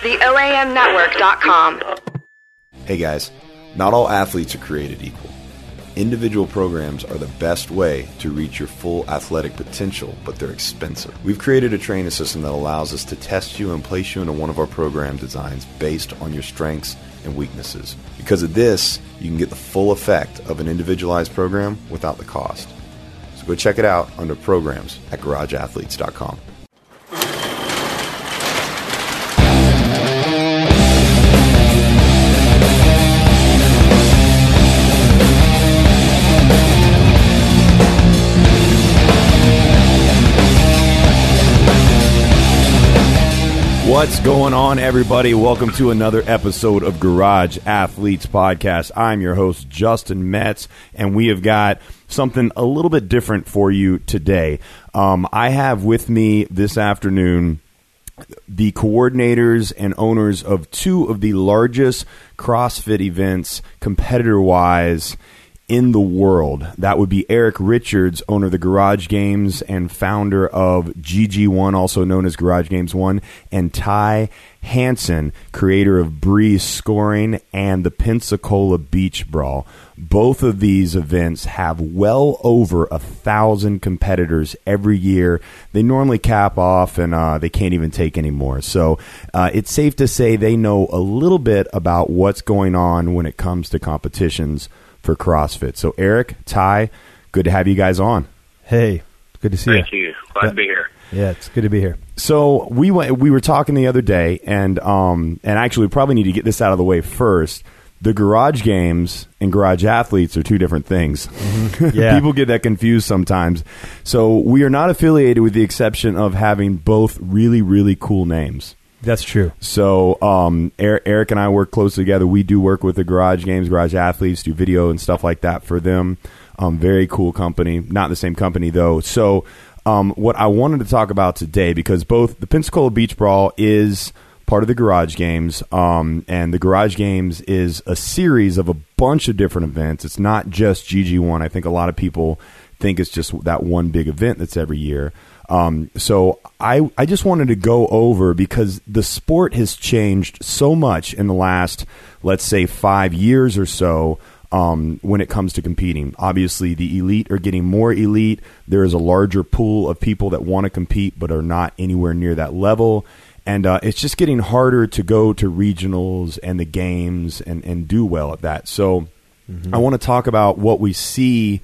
TheOAMNetwork.com. Hey guys, not all athletes are created equal. Individual programs are the best way to reach your full athletic potential, but they're expensive. We've created a training system that allows us to test you and place you into one of our program designs based on your strengths and weaknesses. Because of this, you can get the full effect of an individualized program without the cost. So go check it out under programs at garageathletes.com. What's going on, everybody? Welcome to another episode of Garage Athletes Podcast. I'm your host, Justin Metz, and we have got something a little bit different for you today. Um, I have with me this afternoon the coordinators and owners of two of the largest CrossFit events, competitor wise, in the world. That would be Eric Richards, owner of the Garage Games and founder of GG1, also known as Garage Games 1, and Ty Hanson, creator of Breeze Scoring and the Pensacola Beach Brawl. Both of these events have well over a thousand competitors every year. They normally cap off and uh, they can't even take any more. So uh, it's safe to say they know a little bit about what's going on when it comes to competitions for CrossFit. So, Eric, Ty, good to have you guys on. Hey, good to see Thank you. Thank you. Glad to be here. Yeah, it's good to be here. So we went. We were talking the other day, and um, and actually, we probably need to get this out of the way first. The garage games and garage athletes are two different things. Yeah. People get that confused sometimes. So we are not affiliated with the exception of having both really, really cool names. That's true. So um, Eric, Eric and I work closely together. We do work with the Garage Games, Garage Athletes, do video and stuff like that for them. Um, very cool company. Not the same company though. So um, what I wanted to talk about today, because both the Pensacola Beach Brawl is part of the Garage Games, um, and the Garage Games is a series of a bunch of different events. It's not just GG1. I think a lot of people think it's just that one big event that's every year. Um, so I I just wanted to go over because the sport has changed so much in the last let's say five years or so. Um, when it comes to competing, obviously the elite are getting more elite. There is a larger pool of people that want to compete but are not anywhere near that level, and uh, it's just getting harder to go to regionals and the games and and do well at that. So I want to talk about what we see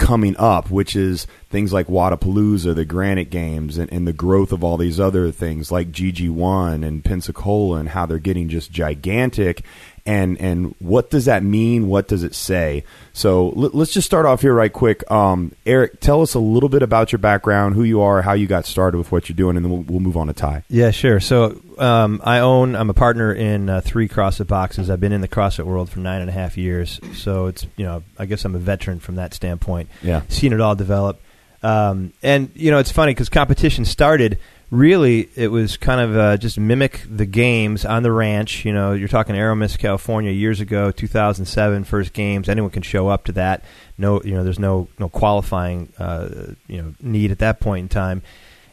coming up, which is things like Wodapalooza, the Granite Games, and, and the growth of all these other things like GG1 and Pensacola and how they're getting just gigantic. And and what does that mean? What does it say? So let, us just start off here right quick. Um, Eric, tell us a little bit about your background, who you are, how you got started with what you're doing, and then we'll, we'll move on to Ty. Yeah, sure. So um, I own. I'm a partner in uh, three CrossFit boxes. I've been in the CrossFit world for nine and a half years. So it's you know I guess I'm a veteran from that standpoint. Yeah. seen it all develop. Um, and you know it's funny because competition started. Really, it was kind of uh, just mimic the games on the ranch. You know, you're talking Aromas, California, years ago, 2007, first games. Anyone can show up to that. No, you know, there's no no qualifying, uh, you know, need at that point in time.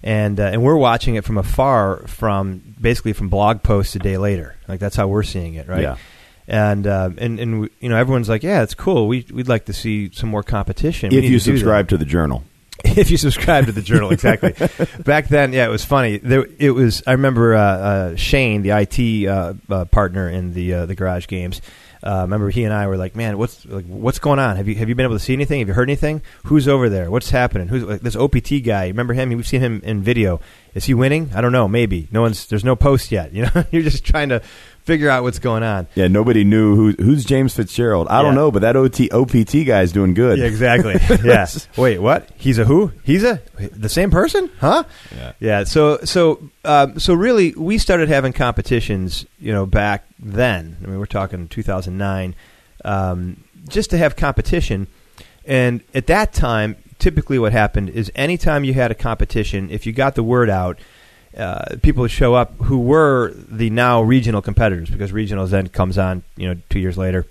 And uh, and we're watching it from afar, from basically from blog posts a day later. Like that's how we're seeing it, right? Yeah. And uh, and and you know, everyone's like, yeah, it's cool. We we'd like to see some more competition. If you to do that." subscribe to the journal. if you subscribe to the journal exactly back then yeah it was funny there it was i remember uh, uh, shane the it uh, uh, partner in the uh, the garage games uh, remember he and I were like, man, what's like, what's going on? Have you have you been able to see anything? Have you heard anything? Who's over there? What's happening? Who's like this OPT guy? Remember him? We've seen him in video. Is he winning? I don't know. Maybe no one's. There's no post yet. You know, you're just trying to figure out what's going on. Yeah, nobody knew who, who's James Fitzgerald. I don't know, but that OT, OPT guy is doing good. Yeah, exactly. yes. Wait, what? He's a who? He's a the same person? Huh? Yeah. Yeah. So so um, so really, we started having competitions. You know, back then. I mean, we're talking 2009. Um, just to have competition, and at that time, typically what happened is anytime you had a competition, if you got the word out. Uh, people show up who were the now regional competitors because regionals then comes on, you know, two years later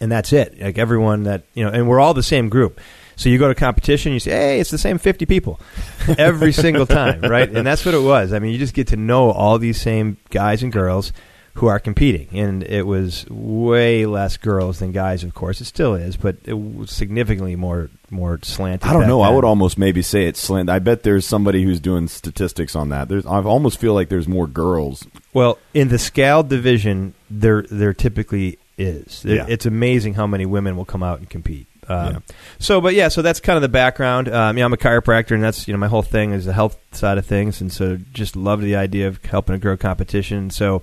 and that's it. Like everyone that you know, and we're all the same group. So you go to competition, you say, "Hey, it's the same fifty people every single time, right?" And that's what it was. I mean, you just get to know all these same guys and girls who are competing, and it was way less girls than guys. Of course, it still is, but it was significantly more more slanted. I don't know. I would almost maybe say it's slant. I bet there's somebody who's doing statistics on that. There's, I almost feel like there's more girls. Well, in the scaled division, there there typically is. Yeah. It's amazing how many women will come out and compete. Um, Yeah. So, but yeah, so that's kind of the background. Um, yeah, I'm a chiropractor, and that's you know my whole thing is the health side of things, and so just love the idea of helping to grow competition. So,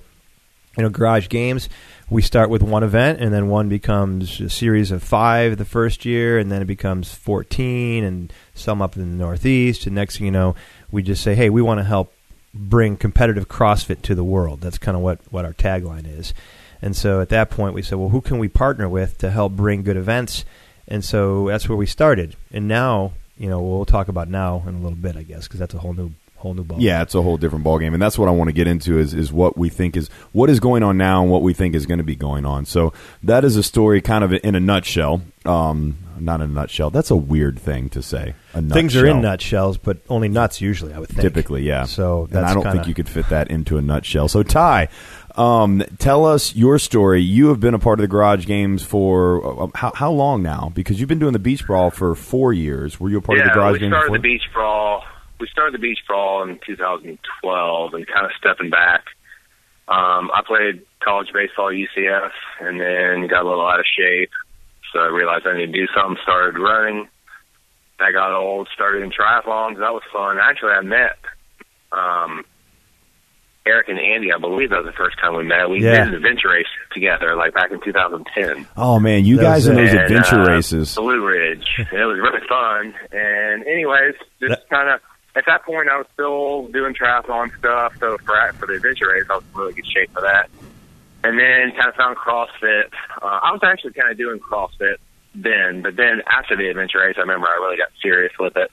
you know, garage games. We start with one event, and then one becomes a series of five the first year, and then it becomes 14, and some up in the Northeast. And next thing you know, we just say, hey, we want to help bring competitive CrossFit to the world. That's kind of what, what our tagline is. And so at that point, we said, well, who can we partner with to help bring good events? And so that's where we started. And now, you know, we'll talk about now in a little bit, I guess, because that's a whole new whole new ball. Yeah, it's a whole different ball game, and that's what I want to get into is is what we think is what is going on now and what we think is going to be going on. So that is a story, kind of in a nutshell. Um, not in a nutshell. That's a weird thing to say. A Things are in nutshell. nutshells, but only nuts usually, I would think. Typically, yeah. So and I don't kinda, think you could fit that into a nutshell. So Ty, um, tell us your story. You have been a part of the Garage Games for uh, how, how long now? Because you've been doing the Beach Brawl for four years. Were you a part yeah, of the Garage Yeah, we Games? started before? the beach brawl. We started the beach brawl in 2012, and kind of stepping back. Um, I played college baseball at UCF, and then got a little out of shape. So I realized I needed to do something. Started running. I got old. Started in triathlons. That was fun. Actually, I met um, Eric and Andy. I believe that was the first time we met. We Yeah. did an adventure race together, like back in 2010 Oh man, you That guys in it. those and, adventure uh, races. Blue Ridge. It was really fun. And anyways, just kind of at that point, I was still doing triathlon stuff. So for for the adventure race, I was in really good shape for that. And then kind of found CrossFit. Uh, I was actually kind of doing CrossFit then, but then after the adventure race, I remember I really got serious with it.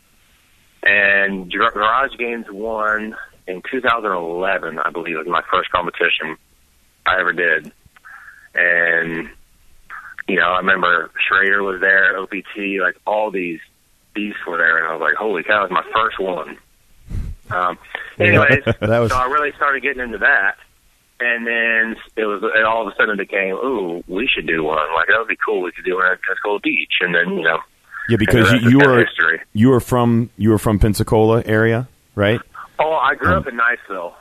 And Gar- Garage Games One in 2011, I believe, was my first competition I ever did. And you know, I remember Schrader was there, OPT, like all these beasts were there, and I was like, holy cow, it's my first one. Um, anyways, was- so I really started getting into that, and then it was, it all of a sudden it became, ooh, we should do one. Like that would be cool. We could do one at Pensacola Beach, and then you know, Yeah, because you, you were history. you were from you were from Pensacola area, right? Oh, I grew Um, up in Niceville.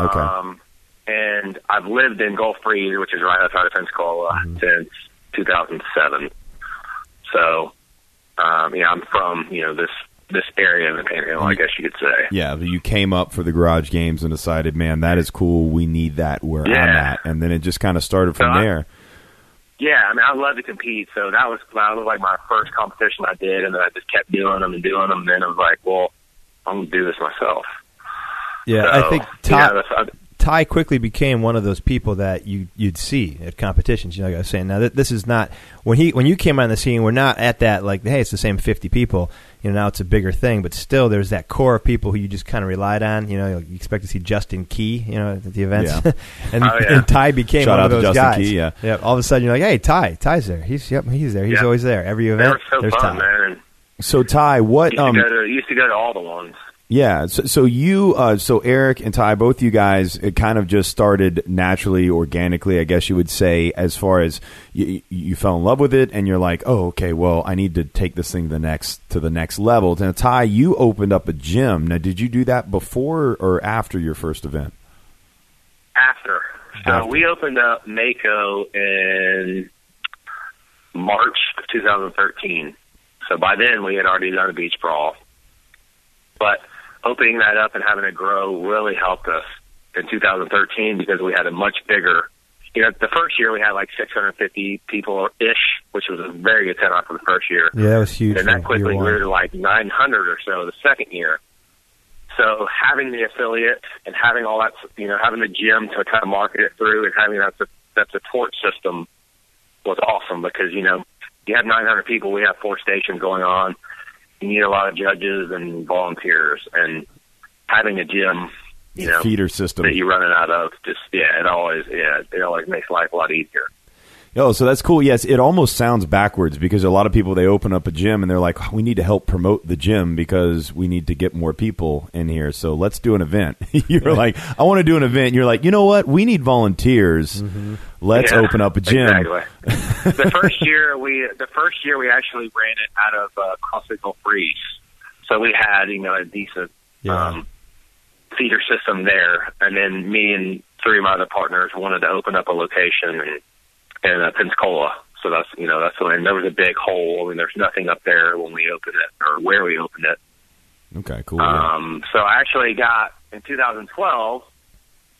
Okay. Um, and I've lived in Gulf Breeze, which is right outside of Pensacola, Mm-hmm. since 2007. So, um, yeah, I'm from you know this this area of the Panhandle, I guess you could say. Yeah, you came up for the Garage Games and decided, man, that is cool. We need that where I'm Yeah. at, and then it just kind of started from So I- there. Yeah, I mean, I love to compete, so that was that was like my first competition I did, and then I just kept doing them and doing them. And then I was like, well, I'm gonna do this myself. Yeah, So, I think you Ty, know, that's- Ty quickly became one of those people that you you'd see at competitions. You know, like I was saying, now th- this is not when he when you came on the scene. We're not at that like, hey, it's the same fifty people. You know, now it's a bigger thing, but still, there's that core of people who you just kind of relied on. You know, you expect to see Justin Key, you know, at the events, Yeah. and, Oh, yeah. and Ty became Shout one out of to those Justin guys. Key, yeah. All of a sudden, you're like, hey, Ty, Ty's there. He's yep, he's there. He's Yeah. always there. Every event, so there's fun, Ty. man. So Ty, what? used to Um, go to used to go to all the ones. Yeah, so, so you, uh, so Eric and Ty, both you guys, it kind of just started naturally, organically, I guess you would say, as far as you, you fell in love with it, and you're like, oh, okay, well, I need to take this thing the next to the next level. Now, Ty, you opened up a gym. Now, did you do that before or after your first event? After. So After. we opened up Mako in March of 2013. So by then we had already done a beach brawl. But opening that up and having it grow really helped us in 2013 because we had a much bigger, you know, the first year we had like 650 people ish, which was a very good turnout for the first year. Yeah, that was huge. And that quickly grew to like 900 or so the second year. So having the affiliate and having all that, you know, having the gym to kind of market it through and having that that support system was awesome because you know you have 900 people, we have four stations going on. You need a lot of judges and volunteers, and having a gym, you know, Feeder system. that you're running out of, just yeah, it always yeah, it always makes life a lot easier. Oh, so that's cool. Yes, it almost sounds backwards because a lot of people they open up a gym and they're like, "Oh, "We need to help promote the gym because we need to get more people in here. So let's do an event." you're like, "I want to do an event." And you're like, "You know what? We need volunteers. Mm-hmm. Let's Yeah, open up a gym." Exactly. the first year we the first year we actually ran it out of uh, CrossFit Gulf Breeze, so we had you know a decent Yeah. um, feeder system there, and then me and three of my other partners wanted to open up a location in, in uh, Pensacola. So that's you know that's when there was a big hole. I mean, there's nothing up there when we opened it or where we opened it. Okay, cool. Um, so I actually got in 2012.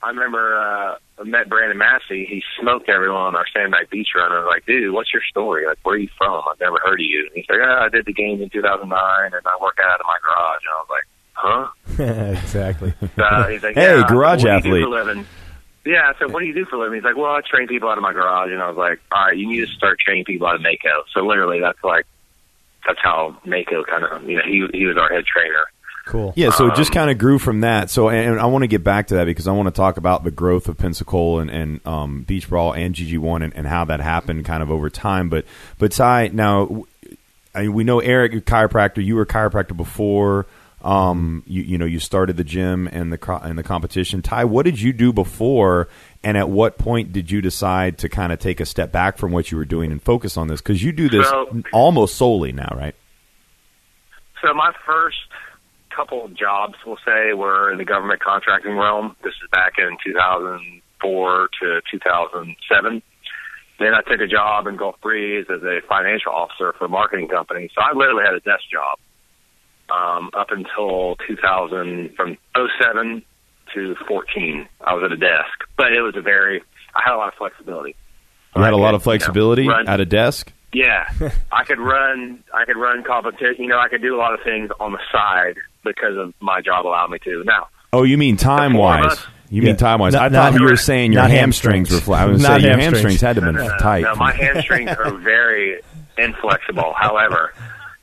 I remember uh, I met Brandon Massey. He smoked everyone on our Sandbag Beach run. I was like, "Dude, what's your story? Like, where are you from? I've never heard of you." And he's like, "Yeah, I did the game in 2009, and I work out of my garage." And I was like, "Huh?" exactly. So he's like, Hey, yeah. I garage what do you do athlete. For a living? Yeah, I said, what do you do for a living? He's like, well, I train people out of my garage. And I was like, all right, you need to start training people out of Mako. So literally, that's like, that's how Mako kind of, you know, he he was our head trainer. Cool. Yeah, so it just Um, kind of grew from that. So, and I want to get back to that because I want to talk about the growth of Pensacola and, and um, Beach Brawl and GG1 and, and how that happened kind of over time. But, but Ty, now, w- I mean, we know Eric, you're chiropractor. You were a chiropractor before. Um, you, you know, you started the gym and the co- and the competition. Ty, what did you do before, and at what point did you decide to kind of take a step back from what you were doing and focus on this? Because you do this So- almost solely now, right? So my first couple of jobs, we'll say, were in the government contracting realm. This is back in 2004 to 2007. Then I took a job in Gulf Breeze as a financial officer for a marketing company. So I literally had a desk job um, up until 2000, from 07 to 14. I was at a desk, but it was a very, I had a lot of flexibility. You had a lot of flexibility you know, run- at a desk. yeah, I could run. I could run competition. You know, I could do a lot of things on the side because of my job allowed me to. Now, Oh, you mean time wise? You Yeah. mean time wise? I thought not- you were saying your hamstrings, hamstrings. were flat. I was Not saying your hamstrings. hamstrings had to have been no, no, tight. no, my hamstrings are very inflexible. However,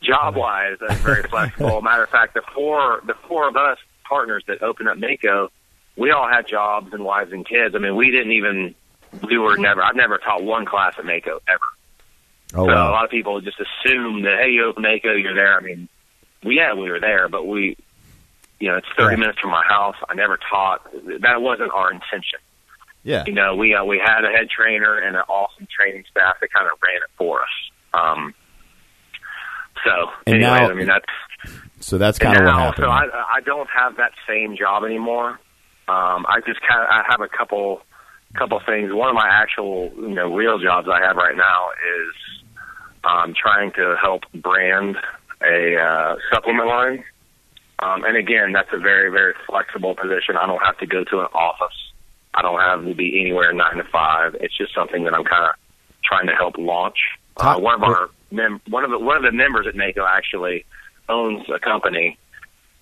job wise, that's very flexible. Matter of fact, the four the four of us partners that opened up Mako, we all had jobs and wives and kids. I mean, we didn't even. We were never. I've never taught one class at Mako ever. oh so a lot of people just assume that hey, you open Mako, you're there. I mean, we yeah, we were there, but we, you know, it's 30 Right. minutes from my house. I never taught. That wasn't our intention. Yeah, You know, we uh, we had a head trainer and an awesome training staff that kind of ran it for us. Um, so, And anyway, now- I mean that's so that's kind of what happened. So I I don't have that same job anymore. Um, I just kind of I have a couple couple things. One of my actual you know real jobs I have right now is um, trying to help brand a uh, supplement line. Um, and again, that's a very very flexible position. I don't have to go to an office. I don't have to be anywhere nine to five. It's just something that I'm kind of trying to help launch. Uh, one of our mem- one of the one of the members at Mako actually owns a company,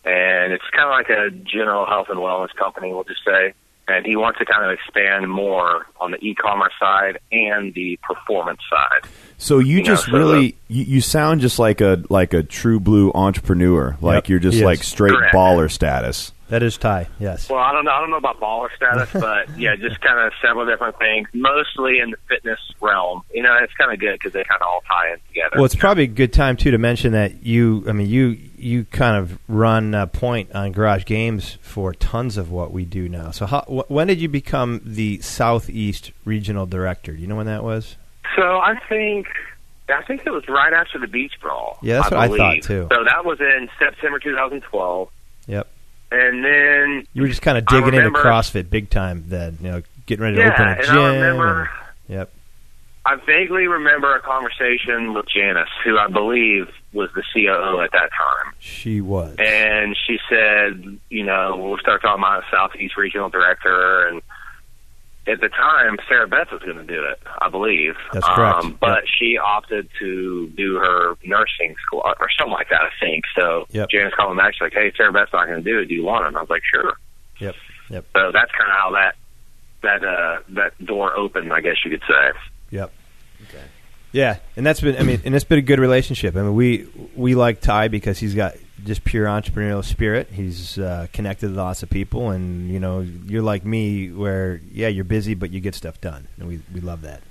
and it's kind of like a general health and wellness company, we'll just say. And he wants to kind of expand more on the e-commerce side and the performance side. so you you know, just so really you, you sound just like a like a true blue entrepreneur. Like Yep, you're just he is. like straight Correct. baller status. That is Ty. Yes. Well, I don't know. I don't know about baller status, but yeah, just kind of several different things, mostly in the fitness realm. You know, it's kind of good because they kind of all tie in together. Well, it's probably a good time too to mention that you. I mean, you you kind of run a point on Garage Games for tons of what we do now. So, how, wh- when did you become the Southeast Regional Director? Do you know when that was? So I think I think it was right after the beach brawl. Yeah, that's I what I thought, too. So that was in September 2012, Yep. And then You were just kind of digging into CrossFit big time then. You know, getting ready to yeah, open a gym. I remember. and- yep. I vaguely remember a conversation with Janice, who I believe was the COO at that time. She was. and she said, you know, we'll start talking about Southeast Regional Director, and at the time, Sarah Beth was going to do it, I believe. That's correct. Um, but Yep. she opted to do her nursing school or something like that, I think. So Yep. Janice called me back. She's like, "Hey, Sarah Beth's not going to do it. Do you want it?" And I was like, "Sure." Yep. Yep. So that's kind of how that that uh, that door opened, I guess you could say. Yep. Okay. Yeah, and that's been I mean, and it's been a good relationship. I mean, we we like Ty because he's got just pure entrepreneurial spirit. He's uh, connected to lots of people, and you know, you're like me, where yeah, you're busy, but you get stuff done, and we we love that.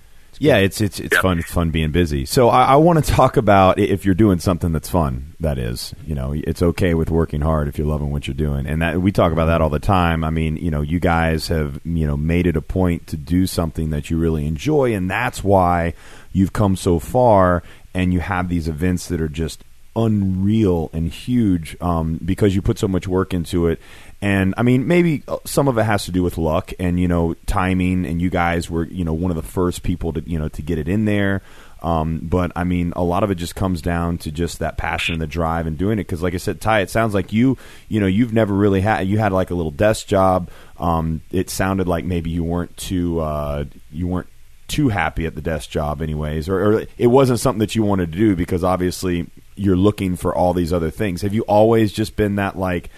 Yeah, it's it's it's Yep. fun. It's fun being busy. So I, I want to talk about if you're doing something that's fun. That is, you know, it's okay with working hard if you're loving what you're doing, and that we talk about that all the time. I mean, you know, you guys have you know made it a point to do something that you really enjoy, and that's why you've come so far, and you have these events that are just unreal and huge um, because you put so much work into it. And I mean, maybe uh, some of it has to do with luck and you know timing. And you guys were you know one of the first people to you know to get it in there. Um, but I mean, a lot of it just comes down to just that passion and the drive and doing it. Because, like I said, Ty, it sounds like you, you know, you've never really had. You had like a little desk job. Um, it sounded like maybe you weren't too, uh, you weren't too happy at the desk job, anyways, or, or it wasn't something that you wanted to do because obviously you're looking for all these other things. Have you always just been that like?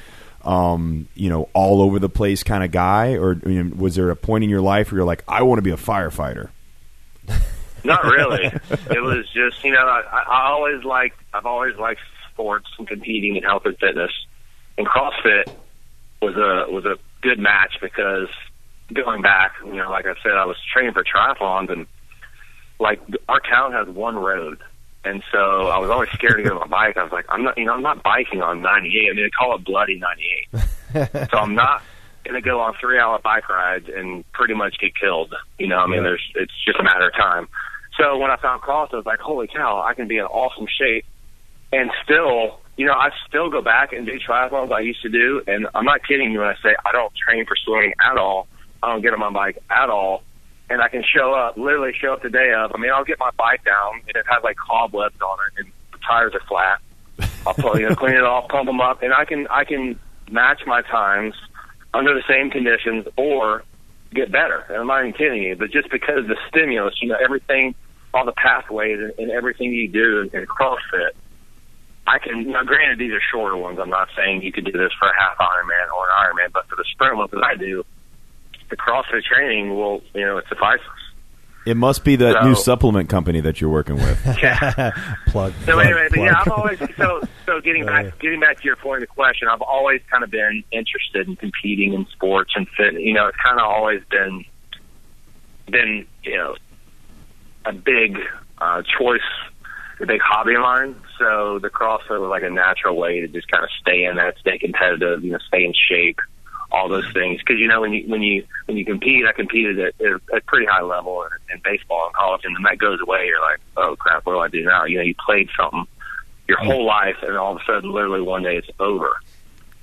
um, you know, all over the place kind of guy, or was there a point in your life where you're like, I want to be a firefighter? Not really. it was just you know I, I always liked I've always liked sports and competing and health and fitness, and CrossFit was a was a good match because going back, you know, like I said, I was training for triathlons and like our town has one road. And so I was always scared to get on my bike. I was like, I'm not, you know, I'm not biking on 98. I mean, they call it bloody 98. so I'm not going to go on three hour bike rides and pretty much get killed. You know, I mean, Yeah. there's, it's just a matter of time. So when I found cross, I was like, holy cow, I can be in awesome shape and still, you know, I still go back and do triathlons I used to do. And I'm not kidding you when I say I don't train for swimming at all. I don't get on my bike at all. And I can show up, literally show up the day of. I mean, I'll get my bike down and it has like cobwebs on it and the tires are flat. I'll pull, you know, clean it off, pump them up, and I can I can match my times under the same conditions or get better. And I'm not even kidding you, but just because the stimulus, you know, everything, all the pathways and, and everything you do in, in CrossFit, I can. Now, granted, these are shorter ones. I'm not saying you could do this for a half Ironman or an Ironman, but for the sprint ones that I do, the CrossFit training will, you know, it suffices. It must be that So- new supplement company that you're working with. Yeah. plug. So plug, anyway, but yeah. I've always so so getting back getting back to your point of the question, I've always kind of been interested in competing in sports and fit. You know, it's kind of always been been you know a big uh, choice, a big hobby line. So the CrossFit was like a natural way to just kind of stay in that, stay competitive, you know, stay in shape, all those things. Because you know when you when you when you compete, I competed at, at a pretty high level in, in baseball in college, and then that goes away. You're like, oh crap, what do I do now? You know, you played something your whole life, and all of a sudden, literally one day, it's over.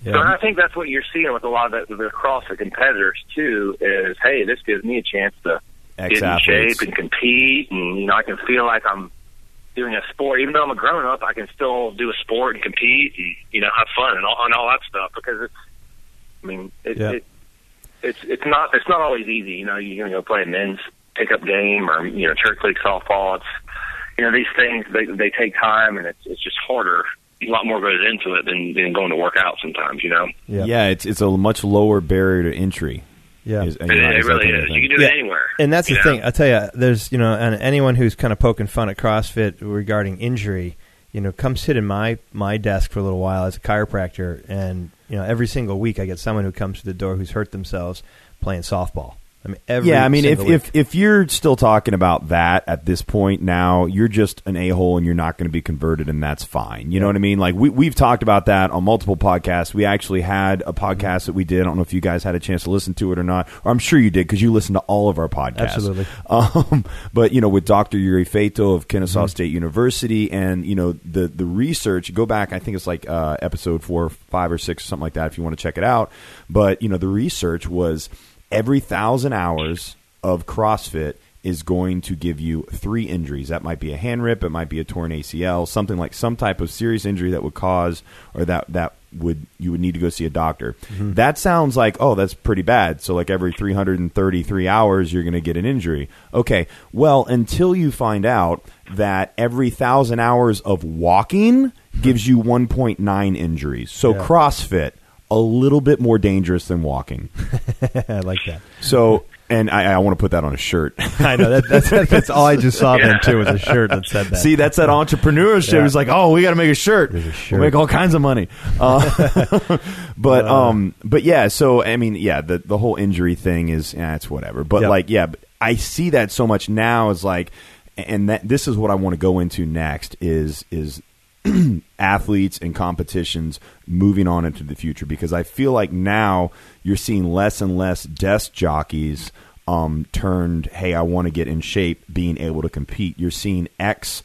So Yeah. I think that's what you're seeing with a lot of the, the CrossFit competitors too. Is hey, this gives me a chance to get in shape and compete, and you know I can feel like I'm doing a sport. Even though I'm a grown up, I can still do a sport and compete, and you know have fun and all, and all that stuff. Because it's, mean, it, Yeah. it, it's it's not it's not always easy. You know, you're gonna go play a men's pickup game or you know church league softball. It's you know these things they they take time, and it's it's just harder. A lot more goes into it than, than going to work out sometimes. You know, Yeah. Yeah, it's it's a much lower barrier to entry. Yeah. Is- it, you know, it is that really is. thing. You can do Yeah. it anywhere. And that's the know? thing. I tell you, there's you know, and anyone who's kind of poking fun at CrossFit regarding injury, you know, come sit in my my desk for a little while as a chiropractor, and you know, every single week I get someone who comes to the door who's hurt themselves playing softball. I mean, every yeah, I mean, if, if if you're still talking about that at this point now, you're just an a hole and you're not going to be converted, and that's fine. You know what I mean? Like we we've talked about that on multiple podcasts. We actually had a podcast that we did. I don't know if you guys had a chance to listen to it or not, or I'm sure you did because you listen to all of our podcasts. Absolutely. Um, but you know, with Dr. Yuri Feito of Kennesaw Mm-hmm. State University, and you know the the research. Go back, I think it's like uh, episode four, five, or six, something like that. If you want to check it out, but you know the research was every thousand hours of CrossFit is going to give you three injuries. That might be a hand rip, it might be a torn ACL, something like some type of serious injury that would cause or that that would you would need to go see a doctor. Mm-hmm. That sounds like oh that's pretty bad. So like every 333 hours you're going to get an injury. Okay. Well, until you find out that every 1000 hours of walking hmm. gives you 1.9 injuries. So Yeah. CrossFit a little bit more dangerous than walking. I like that. So, and I, I want to put that on a shirt. I know that, that's that's all I just saw Yeah. then too was a shirt that said that. See, that's that entrepreneurship. Yeah. It's like, oh, we got to make a shirt. A shirt. We'll make all kinds of money. Uh, but um, but yeah. So I mean, yeah, the the whole injury thing is, yeah, it's whatever. But Yeah. like, yeah, I see that so much now as like, and that this is what I want to go into next is is athletes and competitions moving on into the future because I feel like now you're seeing less and less desk jockeys um, turned, hey, I want to get in shape, being able to compete. You're seeing X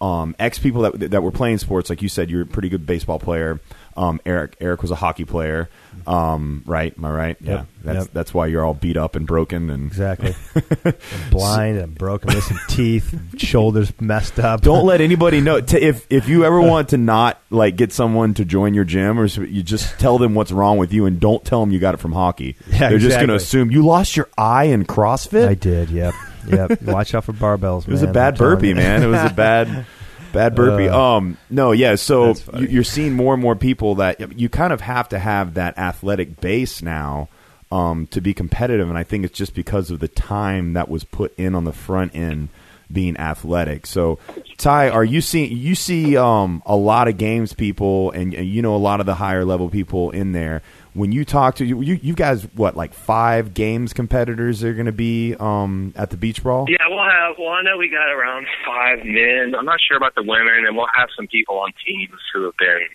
um, ex people that that were playing sports, like you said, you're a pretty good baseball player. Um, Eric Eric was a hockey player, um, right? Am I right? Yep. Yeah, that's Yep. that's why you're all beat up and broken and Exactly. I'm blind and broken, missing teeth, shoulders messed up. don't let anybody know t- if if you ever want to not like get someone to join your gym or you just tell them what's wrong with you and don't tell them you got it from hockey. Yeah, They're just going to assume you lost your eye in CrossFit. I did. Yep. Yep. Watch out for barbells. It was man, a bad burpee, man. It was a bad, bad burpee. Uh, um, no, yeah. So you- you're seeing more and more people that you kind of have to have that athletic base now um, to be competitive, and I think it's just because of the time that was put in on the front end being athletic. So, Ty, are you seeing you see um, a lot of games people, and, and you know a lot of the higher level people in there. When you talk to you, you, guys, what like five games competitors are going to be um, at the beach brawl? Yeah, we'll have. Well, I know we got around five men. I'm not sure about the women, and we'll have some people on teams who have been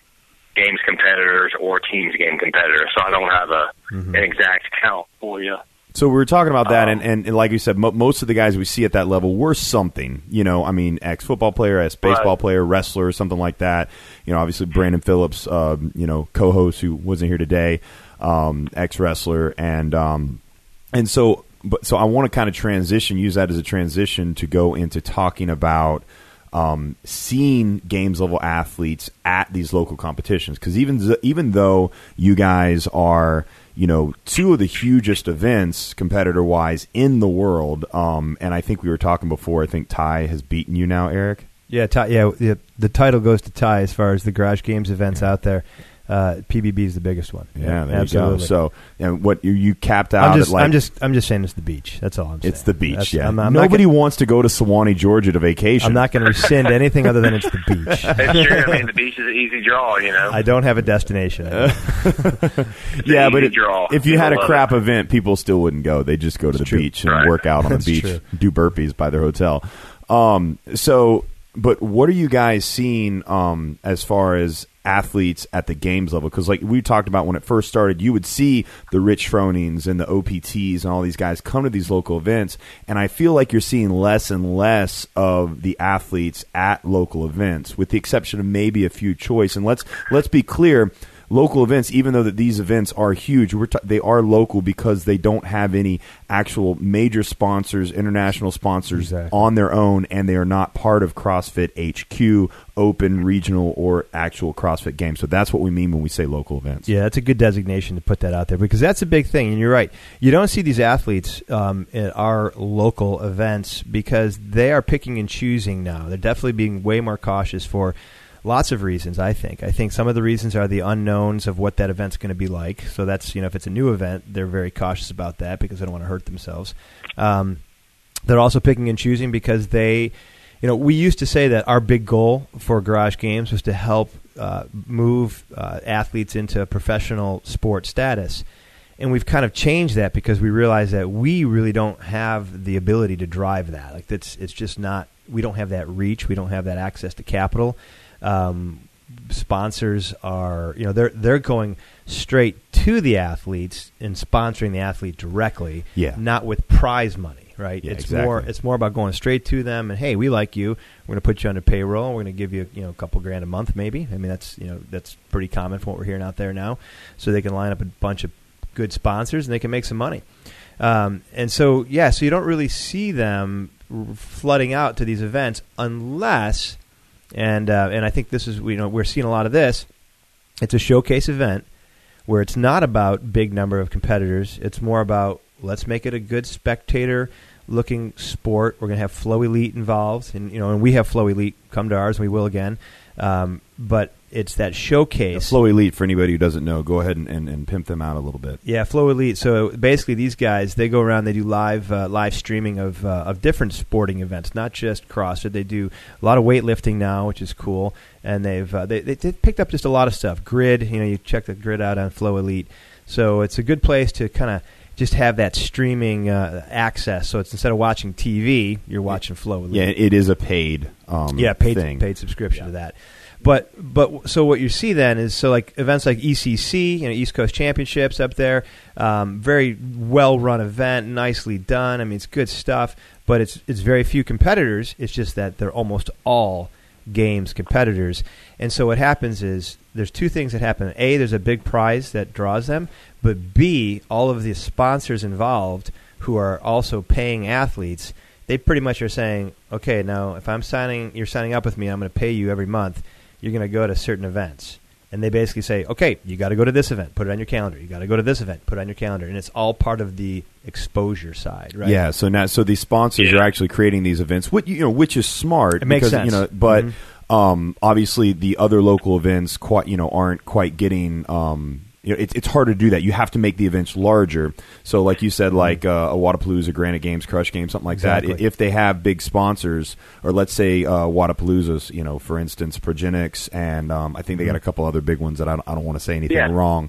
games competitors or teams game competitors. So I don't have a an exact count for you. So we were talking about that, Um, and, and, and like you said, mo- most of the guys we see at that level were something. You know, I mean, ex football player, ex baseball Right. player, wrestler, something like that. You know, obviously Brandon Phillips, um, you know, co-host who wasn't here today, um, ex wrestler, and um, and so, but so I want to kind of transition, use that as a transition to go into talking about um, seeing games level athletes at these local competitions because even even though you guys are you know two of the hugest events competitor wise in the world um, and I think we were talking before I think Ty has beaten you now Eric Yeah, Ty, yeah. The, the title goes to Ty as far as the garage games events out there. Uh, PBB is the biggest one. yeah there absolutely. you go so and what you, you capped out I'm just, at like I'm just, I'm just saying it's the beach. That's all I'm saying. it's the beach That's- yeah I'm, I'm nobody gonna- wants to go to Suwanee Georgia to vacation I'm not going to rescind anything other than it's the beach. It's true. I mean, the beach is an easy draw. You know. I don't have a destination. yeah, easy but it- draw. if you had a People love crap event, people still wouldn't go. They just go to the true. beach and Right. work out on the beach, true. do burpees by their hotel. Um, so, but what are you guys seeing um, as far as athletes at the games level? Because, like we talked about when it first started, you would see the Rich Fronings and the OPTs and all these guys come to these local events, and I feel like you're seeing less and less of the athletes at local events, with the exception of maybe a few choice. And let's let's be clear local events, even though that these events are huge, we're t- they are local because they don't have any actual major sponsors, international sponsors Exactly. on their own, and they are not part of CrossFit HQ, open, regional, or actual CrossFit games. So that's what we mean when we say local events. Yeah, that's a good designation to put that out there because that's a big thing. And you're right. You don't see these athletes um, at our local events because they are picking and choosing now. They're definitely being way more cautious for lots of reasons, I think. I think some of the reasons are the unknowns of what that event's going to be like. So that's, you know, if it's a new event, they're very cautious about that because they don't want to hurt themselves. Um, they're also picking and choosing because they you know we used to say that our big goal for garage games was to help uh, move uh, athletes into professional sport status and we've kind of changed that because we realize that we really don't have the ability to drive that like that's it's just not we don't have that reach we don't have that access to capital um, sponsors are you know they're they're going straight to the athletes and sponsoring the athlete directly Yeah. not with prize money right? Yeah, it's exactly. more it's more about going straight to them and hey we like you. We're going to put you under payroll. We're going to give you you know a couple grand a month maybe. I mean that's you know that's pretty common from what we're hearing out there now. So they can line up a bunch of good sponsors and they can make some money. Um, and so yeah so you don't really see them r- flooding out to these events unless and uh, and i think this is you know we're seeing a lot of this it's a showcase event where it's not about big number of competitors. It's more about let's make it a good spectator looking sport. We're going to have FloElite involved, and you know, and we have FloElite come to ours, and we will again. Um, but it's that showcase. Flow Elite, for anybody who doesn't know, go ahead and, and, and pimp them out a little bit. Yeah, FloElite. So basically, these guys they go around. They do live uh, live streaming of uh, of different sporting events, not just CrossFit. They do a lot of weightlifting now, which is cool. And they've uh, they, they they've picked up just a lot of stuff. Grid, you know, you check the grid out on FloElite. So it's a good place to kind of just have that streaming uh, access. So it's instead of watching TV, you're watching Flow. Yeah, it is a paid. Um, yeah, paid thing. paid subscription to that. But but so what you see then is so like events like ECC, you know, East Coast Championships up there, um, very well run event, nicely done. I mean, it's good stuff, but it's it's very few competitors. It's just that they're almost all games competitors, and so what happens is there's two things that happen. A, there's a big prize that draws them, but B, all of the sponsors involved who are also paying athletes they pretty much are saying, okay, now if I'm signing, you're signing up with me, I'm going to pay you every month. You're going to go to certain events, and they basically say, okay, you got to go to this event, put it on your calendar. You got to go to this event, put it on your calendar, and it's all part of the exposure side, right? Yeah. So now, so these sponsors Yeah. are actually creating these events, which you know, which is smart. It makes because, sense. You know, but Mhm. um, obviously the other local events, quite you know, aren't quite getting. Um, you know, it's it's hard to do that. You have to make the events larger. So, like you said, like uh, a Wodapalooza, Granite Games, Crush Games, something like that. If they have big sponsors, or let's say uh, Wodapalooza's, you know, for instance, Progenex, and um, I think they got a couple other big ones that I don't, I don't want to say anything Yeah. wrong.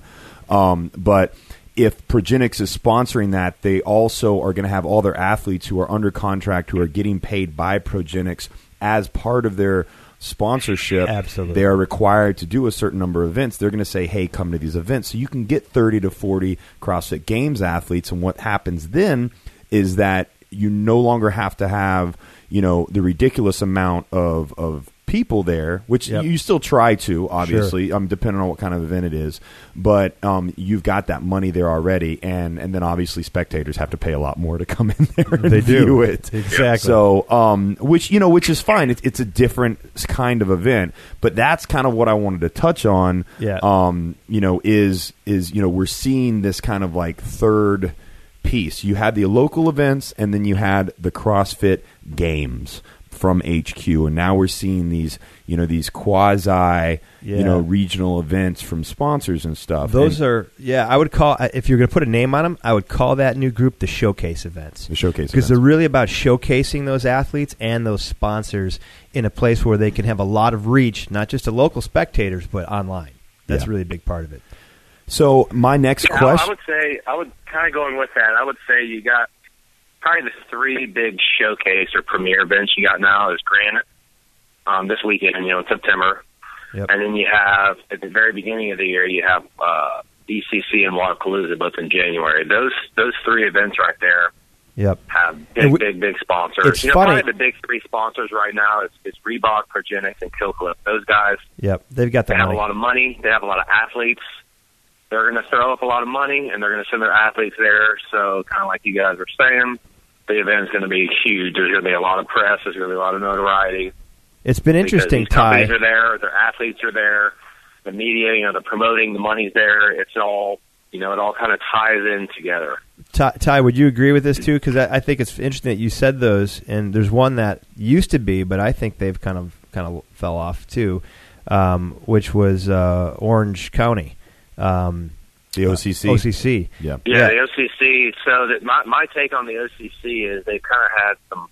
Um, but if Progenex is sponsoring that, they also are going to have all their athletes who are under contract who are getting paid by Progenex as part of their sponsorship. Absolutely. They are required to do a certain number of events. They're going to say, hey, come to these events. So you can get 30 to 40 CrossFit Games athletes. And what happens then is that you no longer have to have, you know, the ridiculous amount of, of people there, which Yep. you still try to, obviously, um, depending on what kind of event it is. But um, you've got that money there already, and and then obviously spectators have to pay a lot more to come in there and They do. it. Exactly. So, um, which you know, which is fine. It's, it's a different kind of event, but that's kind of what I wanted to touch on. Yeah. Um, you know, is is you know we're seeing this kind of like third piece. You had the local events, and then you had the CrossFit Games from HQ, and now we're seeing these you know these quasi Yeah. you know regional events from sponsors and stuff. Those And are yeah. I would call if you're going to put a name on them, I would call that new group the showcase events. the showcase because they're really about showcasing those athletes and those sponsors in a place where they can have a lot of reach, not just to local spectators, but online. That's Yeah. really a big part of it. So my next Yeah, I- I would say I would kind of going with that. I would say you got probably the three big showcase or premier events you got now is Granite um, this weekend, you know, in September, Yep. and then you have at the very beginning of the year you have uh, ECC and Wodapalooza both in January. Those those three events right there Yep. have big, we- big, big sponsors. It's you know, funny- probably the big three sponsors right now is, is Reebok, Progenex, and Kill Cliff. Those guys Yep. They've got the they have a lot of money. They have a lot of athletes. They're going to throw up a lot of money, and they're going to send their athletes there. So, kind of like you guys were saying, the event's going to be huge. There's going to be a lot of press. There's going to be a lot of notoriety. It's been interesting, because these companies Ty. are there. Their athletes are there. The media, you know, the promoting, the money's there. It's all, you know, it all kind of ties in together. Ty, Ty, would you agree with this too? Because I, I think it's interesting that you said those, and there's one that used to be, but I think they've kind of kind of fell off too, um, which was uh, Orange County, um, the OCC. OCC. Yeah. Yeah, the OCC. So that my my take on the OCC is they've kind of had some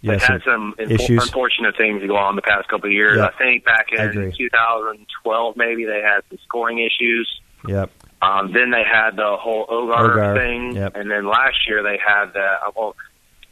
Yeah, They've some- had some infor- issues. unfortunate things go on the past couple of years. Yeah. I think back in 2012, maybe they had some scoring issues. Yep. Um, then they had the whole Ogar, Ogar, thing, yep. and then last year they had the. uh, Well,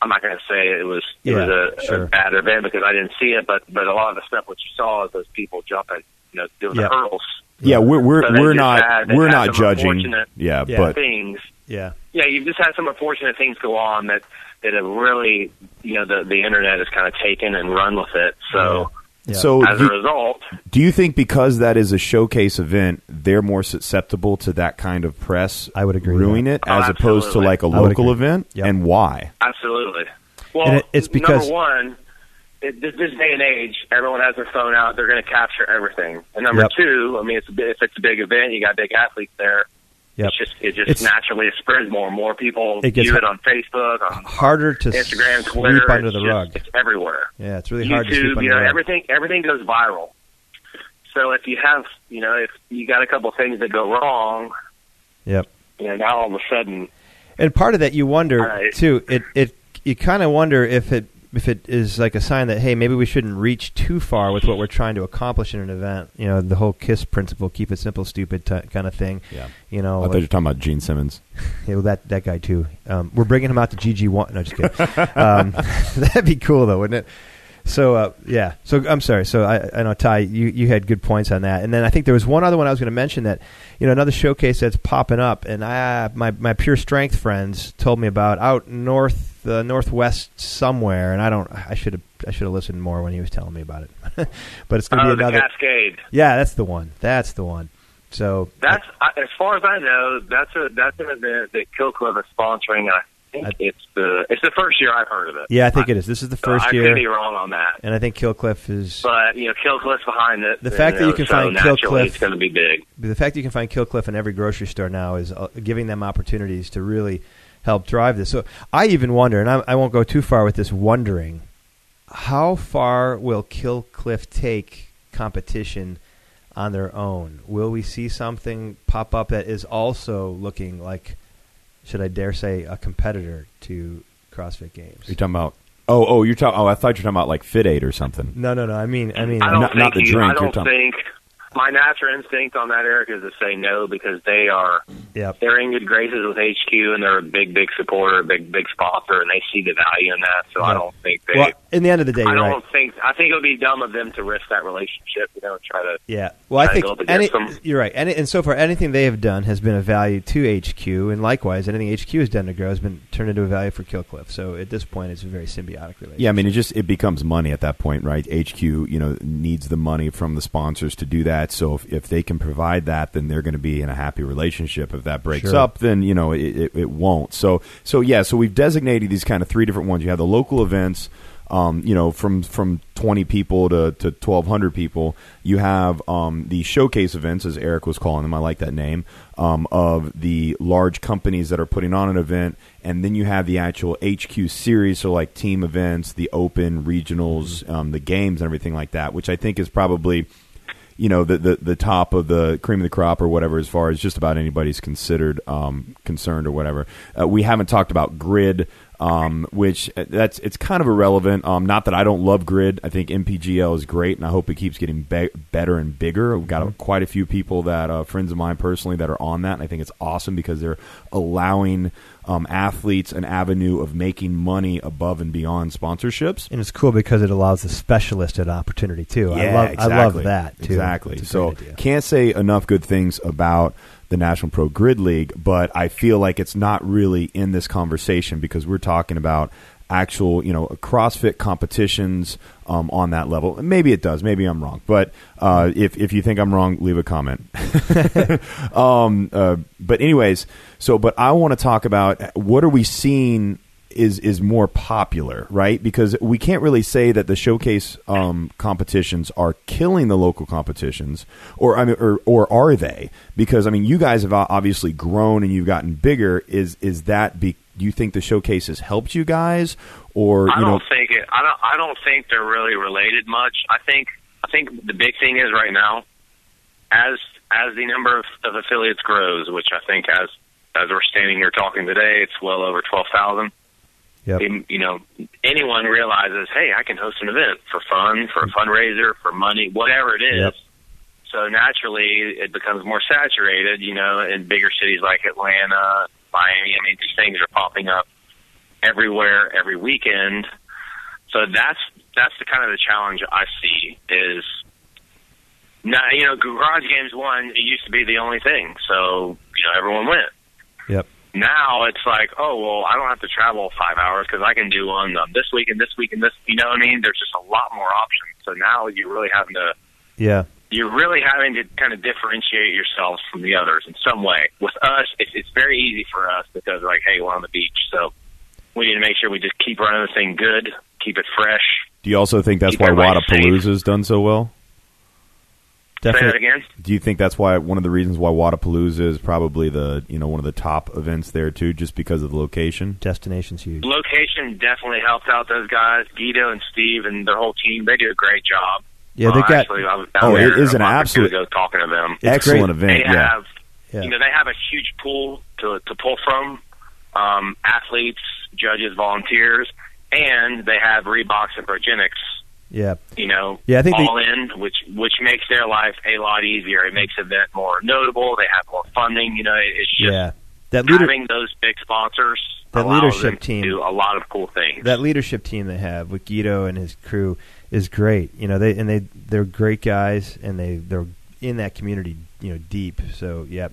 I'm not going to say it was it Yeah, was a, sure. a bad event because I didn't see it, but but a lot of the stuff what you saw is those people jumping, you know, doing Yep. the hurdles, Yeah, we're we're So we're not had- we're not judging. unfortunate- Yeah, Yeah. but things. Yeah. Yeah, you've just had some unfortunate things go on that that have really, you know, the the internet has kind of taken and run with it. So Yeah. so as a do, result, do you think because that is a showcase event, they're more susceptible to that kind of press? I would agree with ruin it Oh, as opposed to like a local event, Yep. and why? absolutely. Well, it- it's because- number one, it, this, this day and age, everyone has their phone out. They're going to capture everything. And number Yep. two, I mean, it's a, if it's a big event, you got big athletes there. Yep. It's just it just It's- naturally spreads more. and More people It gets view it on Facebook, on Harder to Instagram, sweep Twitter. under it's the just- rug. It's everywhere. Yeah, it's really hard to sweep YouTube, under you the rug. everything everything goes viral. So if you have, you know, if you got a couple things that go wrong, Yep. you know, now all of a sudden, And part of that, you wonder Right. too. It it you kind of wonder if it if it is like a sign that hey, maybe we shouldn't reach too far with what we're trying to accomplish in an event. You know, the whole KISS principle, keep it simple, stupid t- kind of thing. Yeah. You know, I thought you were talking about Gene Simmons. Yeah, well, that that guy too. Um, we're bringing him out to GG one. No, just kidding. um, that'd be cool though, wouldn't it? So uh, yeah. So I'm sorry. So I, I know Ty, you you had good points on that, and then I think there was one other one I was going to mention that you know another showcase that's popping up, and I my my pure strength friends told me about out north uh, northwest somewhere, and I don't I should have I should have listened more when he was telling me about it, but it's going to Oh, be the another. Cascade. Yeah, that's the one. That's the one. So That's I- as far as I know. That's a that's an event that Kill Cliff is sponsoring. and I think I- it's the it's the first year I've heard of it. yeah, I think it is. This is the first I year, I could be wrong on that. and I think Kill Cliff is. But you know, Kill Cliff's behind it. The fact that you know, can so find Kill Cliff- it's going to be big. the fact that you can find Kill Cliff in every grocery store now is uh, giving them opportunities to really help drive this. So I even wonder, and I, I won't go too far with this wondering, how far will Kill Cliff take competition on their own? Will we see something pop up that is also looking like, should I dare say, a competitor to CrossFit Games? You're talking about. Oh, oh, you're talking. Oh, I thought you were talking about like Fit Aid or something. No, no, no. I mean, I mean, I don't not- think not the drink, I you're don't talking- think my natural instinct on that, Eric, is to say no because they are yep. they're in good graces with HQ and they're a big, big supporter, a big, big sponsor, and they see the value in that. So I don't think they. Well, in the end of the day, I you're don't right. think. I think it would be dumb of them to risk that relationship. You know, try to yeah. Well, I think any, you're right. Any, and so far, anything they have done has been a value to HQ, and likewise, anything HQ has done to grow has been turned into a value for Kill Cliff. So at this point, it's a very symbiotic relationship. Yeah, I mean, it just it becomes money at that point, right? HQ, you know, needs the money from the sponsors to do that. So if, if they can provide that, then they're going to be in a happy relationship. If that breaks Sure. up, then you know it, it, it won't. So so yeah, so we've designated these kind of three different ones. You have the local events. Um, you know, from from twenty people to, to twelve hundred people, you have um, the showcase events, as Eric was calling them. I like that name um, of the large companies that are putting on an event, and then you have the actual HQ series, so like team events, the open regionals, um, the games, and everything like that, which I think is probably you know the, the the top of the cream of the crop or whatever as far as just about anybody's considered um, concerned or whatever. Uh, we haven't talked about grid, um, which uh, that's it's kind of irrelevant. Um, not that I don't love grid. I think NPGL is great, and I hope it keeps getting be- better and bigger. We've got uh, quite a few people that uh, friends of mine personally that are on that, and I think it's awesome because they're allowing um, athletes an avenue of making money above and beyond sponsorships. and it's cool because it allows the specialist an opportunity too. I Yeah, love, exactly. I love that too. Exactly. So can't say enough good things about the National Pro Grid League, but I feel like it's not really in this conversation because we're talking about actual, you know, CrossFit competitions um, on that level. Maybe it does. Maybe I'm wrong. But uh, if if you think I'm wrong, leave a comment. um, uh, but anyways, so but I want to talk about what are we seeing is is more popular, right? Because we can't really say that the showcase um, competitions are killing the local competitions, or I mean, or, or are they? Because I mean, you guys have obviously grown and you've gotten bigger. Is is that? Be, do you think the showcase has helped you guys, or I don't know? think it. I don't. I don't think they're really related much. I think. I think the big thing is right now, as as the number of, of affiliates grows, which I think as as we're standing here talking today, it's well over twelve thousand. Yep. You know, anyone realizes, hey, I can host an event for fun, for a fundraiser, for money, whatever it is. Yep. So naturally, it becomes more saturated. You know, in bigger cities like Atlanta, Miami. I mean, these things are popping up everywhere, every weekend. So that's that's the kind of the challenge I see is now you know garage games one it used to be the only thing so you know everyone went Yep. Now it's like oh well I don't have to travel five hours because I can do one um, this week and this week and this you know what I mean there's just a lot more options so now you're really having to Yeah. you're really having to kind of differentiate yourselves from the others in some way. With us, it's, it's very easy for us because, like, hey, we're on the beach, so we need to make sure we just keep running the thing good, keep it fresh. Do you also think that's why. Wodapalooza's done so well? Say that Definitely. again. Do you think that's why one of the reasons why Wodapalooza is probably the you know one of the top events there too, just because of the location? Destination's huge. Location definitely helped out those guys, Guido and Steve and their whole team. They do a great job. Yeah, they Uh, got. Actually, I was Oh, it there is a an month absolute- ago talking to them. It's Excellent great. event. they yeah. have Yeah. you know they have a huge pool to to pull from um, athletes, judges, volunteers, and they have Reeboks and Progenex. Yeah, you know, yeah, I think all they, in, which which makes their life a lot easier. It makes the event more notable. They have more funding. You know, it's just yeah. That leader, having those big sponsors that leadership team do a lot of cool things. that leadership team they have with Guido and his crew is great. You know, they and they they're great guys and they they're in that community, you know, deep. So yeah,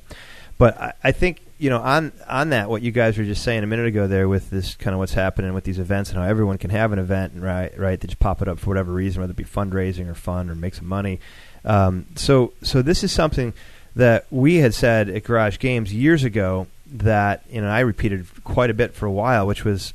but I, I think you know on on that what you guys were just saying a minute ago there with this kind of what's happening with these events and how everyone can have an event right right they just pop it up for whatever reason whether it be fundraising or fun or make some money. Um, so so this is something that we had said at Garage Games years ago that you know I repeated quite a bit for a while, which was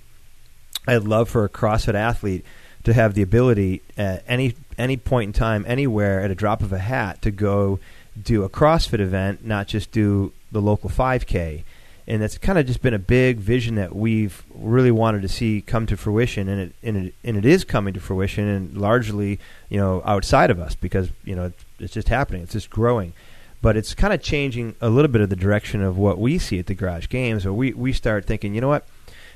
I'd love for a CrossFit athlete to have the ability at any any point in time, anywhere, at a drop of a hat, to go do a CrossFit event, not just do the local 5K. And that's kind of just been a big vision that we've really wanted to see come to fruition, and it and it, and it is coming to fruition, and largely, you know, outside of us because you know it's just happening, it's just growing but it's kind of changing a little bit of the direction of what we see at the garage games where we, we start thinking you know what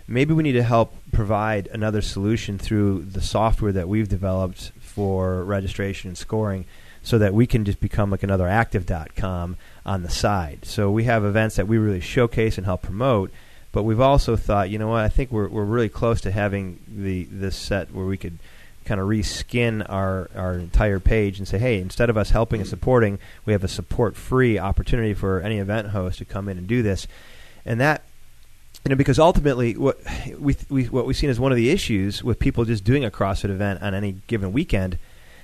maybe we need to help provide another solution through the software that we've developed for registration and scoring so that we can just become like another active.com on the side so we have events that we really showcase and help promote but we've also thought you know what i think we're, we're really close to having the this set where we could kind of reskin our, our entire page and say, hey, instead of us helping and supporting, we have a support free opportunity for any event host to come in and do this. And that, you know, because ultimately what we, we what we've seen is one of the issues with people just doing a CrossFit event on any given weekend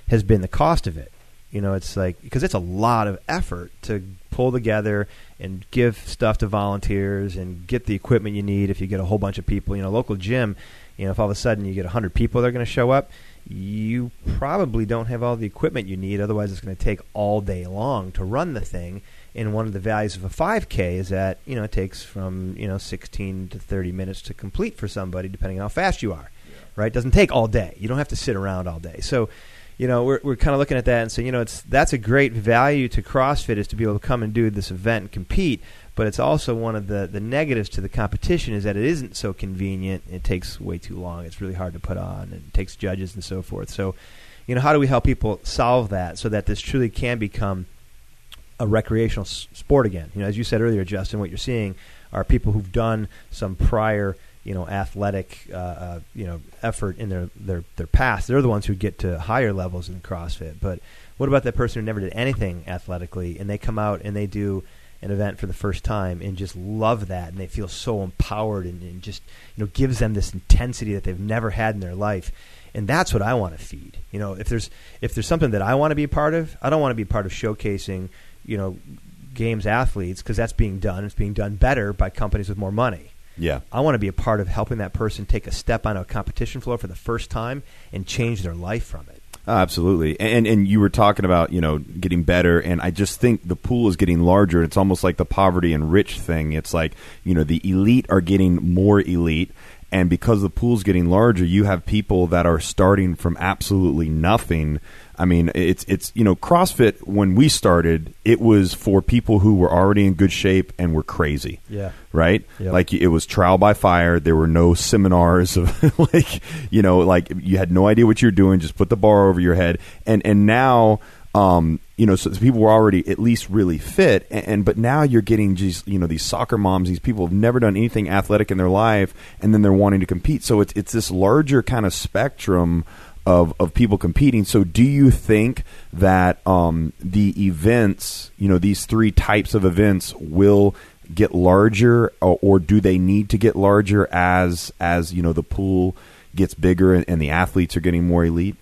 has been the cost of it. You know, it's like because it's a lot of effort to pull together and give stuff to volunteers and get the equipment you need if you get a whole bunch of people. You know, local gym, you know, if all of a sudden you get 100 people that are going to show up, you probably don't have all the equipment you need. Otherwise, it's going to take all day long to run the thing. And one of the values of a 5K is that you know it takes from you know 16 to 30 minutes to complete for somebody, depending on how fast you are. Yeah. Right? It doesn't take all day. You don't have to sit around all day. So, you know, we're we're kind of looking at that and saying, you know, it's that's a great value to CrossFit is to be able to come and do this event and compete but it's also one of the, the negatives to the competition is that it isn't so convenient. It takes way too long. It's really hard to put on, and it takes judges and so forth. So, you know, how do we help people solve that so that this truly can become a recreational s- sport again? You know, as you said earlier, Justin, what you're seeing are people who've done some prior, you know, athletic, uh, uh, you know, effort in their, their their past. They're the ones who get to higher levels in CrossFit. But what about that person who never did anything athletically, and they come out and they do an event for the first time and just love that and they feel so empowered and, and, just you know gives them this intensity that they've never had in their life and that's what I want to feed you know if there's if there's something that I want to be a part of I don't want to be part of showcasing you know games athletes because that's being done it's being done better by companies with more money yeah I want to be a part of helping that person take a step on a competition floor for the first time and change their life from it Oh, absolutely, and and you were talking about you know getting better, and I just think the pool is getting larger. It's almost like the poverty and rich thing. It's like you know the elite are getting more elite, and because the pool's getting larger, you have people that are starting from absolutely nothing I mean, it's it's you know, CrossFit when we started, it was for people who were already in good shape and were crazy. Yeah. Right? Yep. Like it was trial by fire. There were no seminars of like, you know, like you had no idea what you're doing, just put the bar over your head. And and now um, you know, so people were already at least really fit, and, and, but now you're getting these, you know, these soccer moms, these people have never done anything athletic in their life, and then they're wanting to compete. So it's it's this larger kind of spectrum of, of people competing. So, do you think that um, the events, you know, these three types of events will get larger, or, or, do they need to get larger as as you know the pool gets bigger and, and the athletes are getting more elite?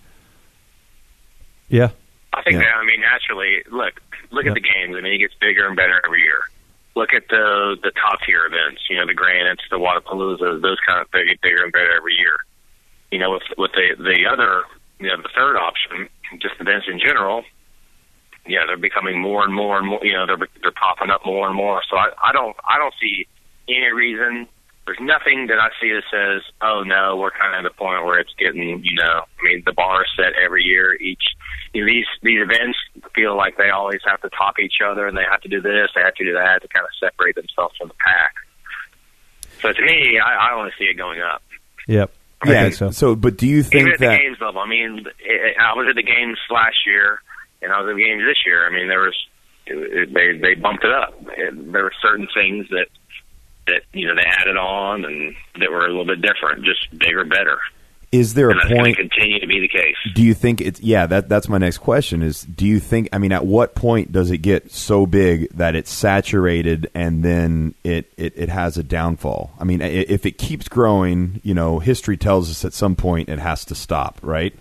Yeah, I think yeah. that. I mean, naturally, look look at the games. I mean, it gets bigger and better every year. Look at the the top tier events. You know, the Granites, the Wodapaloozas, those kind of things get bigger and better every year you know, with with the the other, you know, the third option, just events in general, yeah, they're becoming more and more and more. You know, they're they're popping up more and more. So I, I don't I don't see any reason. There's nothing that I see that says, oh no, we're kind of at the point where it's getting, you know, I mean, the bar is set every year. Each you know, these these events feel like they always have to top each other, and they have to do this, they have to do that to kind of separate themselves from the pack. So to me, I, I only see it going up. Yep. I yeah. think so. So, but do you Even think at the that? games level. I mean, it, I was at the games last year, and I was at the games this year. I mean, there was it, it, they they bumped it up. It, there were certain things that that you know they added on and that were a little bit different, just bigger, better. Is there And a that's point? to continue to be the case. Do you think it's yeah? That that's my next question. Is do you think? I mean, at what point does it get so big that it's saturated and then it it, it has a downfall? I mean, if it keeps growing, you know, history tells us at some point it has to stop, right?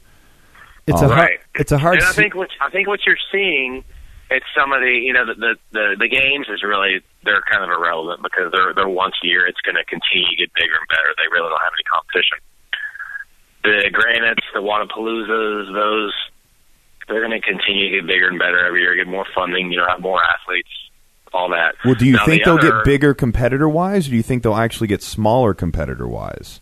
It's Oh. a hard, Right. it's a hard. And I think what I think what you're seeing, it's some of the you know the the the, the games is really they're kind of irrelevant because they're they're once a year. It's going to continue to get bigger and better. They really don't have any competition. The granites, the Wodapaloozas, those they're going to continue to get bigger and better every year. Get more funding. You know, have more athletes. All that. Well, do you Now, think the they'll other- get bigger competitor wise, or do you think they'll actually get smaller competitor wise,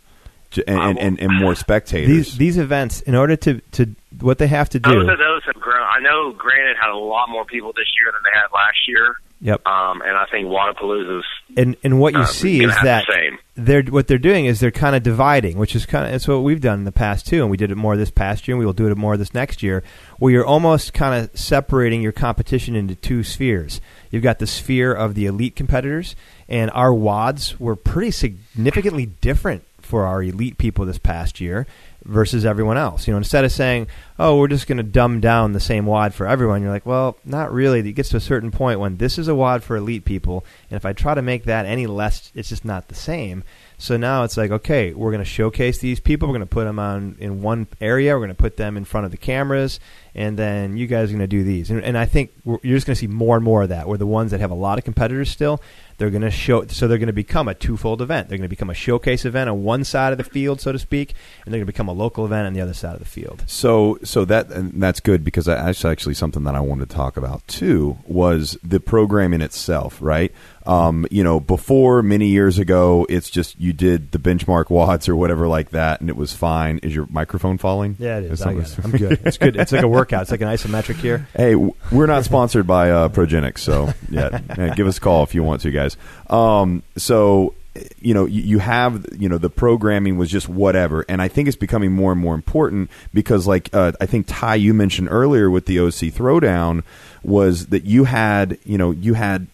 and, and, and, and more spectators? these these events, in order to to what they have to do. Both of those have grown. I know Granite had a lot more people this year than they had last year. Yep. Um, and I think Wodapalooza's and and what you uh, see is that the same. they're what they're doing is they're kind of dividing, which is kind of it's what we've done in the past too, and we did it more this past year, and we will do it more this next year, where you're almost kind of separating your competition into two spheres. You've got the sphere of the elite competitors, and our wads were pretty significantly different for our elite people this past year versus everyone else. You know, instead of saying, "Oh, we're just going to dumb down the same wad for everyone," you're like, "Well, not really." It gets to a certain point when this is a wad for elite people, and if I try to make that any less, it's just not the same. So now it's like, okay, we're going to showcase these people. We're going to put them on in one area. We're going to put them in front of the cameras, and then you guys are going to do these. And, and I think you're just going to see more and more of that. Where the ones that have a lot of competitors still, they're going to show. So they're going to become a twofold event. They're going to become a showcase event on one side of the field, so to speak, and they're going to become a local event on the other side of the field. So, so that and that's good because that's actually something that I wanted to talk about too was the programming itself, right? Um, you know, before many years ago, it's just you did the benchmark wads or whatever like that, and it was fine. Is your microphone falling? Yeah, it is. Is I got it. I'm good. It's good. It's like a workout. It's like an isometric here. Hey, we're not sponsored by uh, Progenex, so yeah, yeah, give us a call if you want to, guys. Um, so you know, you, have you know the programming was just whatever, and I think it's becoming more and more important because, like uh, I think Ty, you mentioned earlier with the OC Throwdown, was that you had you know you had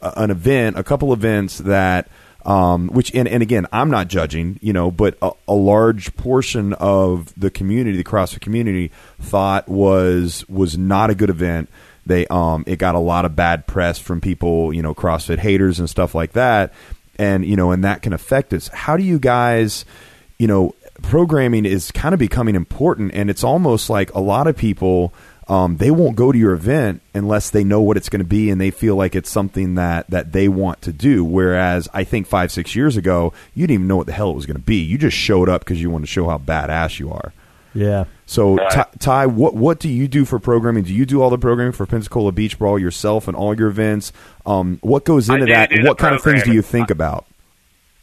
an event, a couple events that. Um, which and, and again, I'm not judging, you know, but a, a large portion of the community, the CrossFit community, thought was was not a good event. They um, it got a lot of bad press from people, you know, CrossFit haters and stuff like that, and you know, and that can affect us. How do you guys, you know, programming is kind of becoming important, and it's almost like a lot of people um, they won't go to your event unless they know what it's going to be and they feel like it's something that that they want to do. Whereas I think five six years ago you didn't even know what the hell it was going to be. You just showed up because you wanted to show how badass you are. Yeah. So Ty, Ty, what what do you do for programming? Do you do all the programming for Pensacola Beach Brawl yourself and all your events? Um, what goes into that? do and the what kind of things do you think about?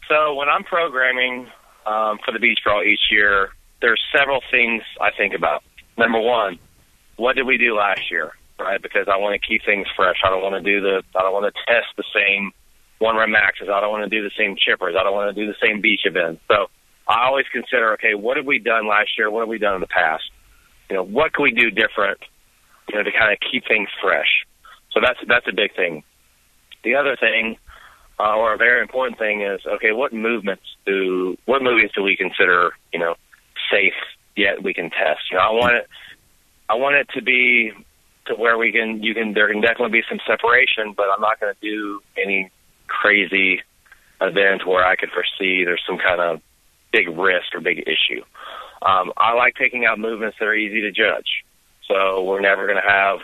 So when I'm programming um, for the beach brawl each year, there's several things I think about. Number one, what did we do last year? Right, because I want to keep things fresh. I don't want to do the. I don't want to test the same one rep maxes. I don't want to do the same chippers. I don't want to do the same beach events. So I always consider, okay, what have we done last year? What have we done in the past? You know, what can we do different? You know, to kind of keep things fresh. So that's that's a big thing. The other thing uh, or a very important thing is okay, what movements do what movements do we consider you know safe yet we can test? You know, I want it I want it to be to where we can you can there can definitely be some separation, but I'm not going to do any crazy event where I could foresee there's some kind of big risk or big issue. Um, I like taking out movements that are easy to judge. So we're never going to have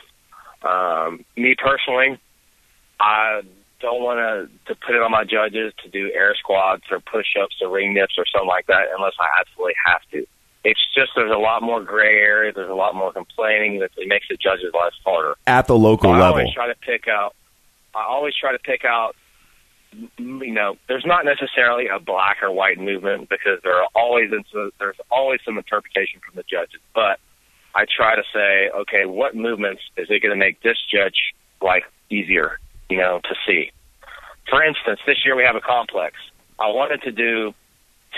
um, me personally. I don't want to to put it on my judges to do air squats or push ups or ring dips or something like that unless I absolutely have to. It's just there's a lot more gray area. There's a lot more complaining that it makes the judges less harder. At the local So I level, always try to pick out. I always try to pick out. You know, there's not necessarily a black or white movement because there are always there's always some interpretation from the judges. But I try to say, okay, what movements is it going to make this judge like easier, you know, to see? For instance, this year we have a complex. I wanted to do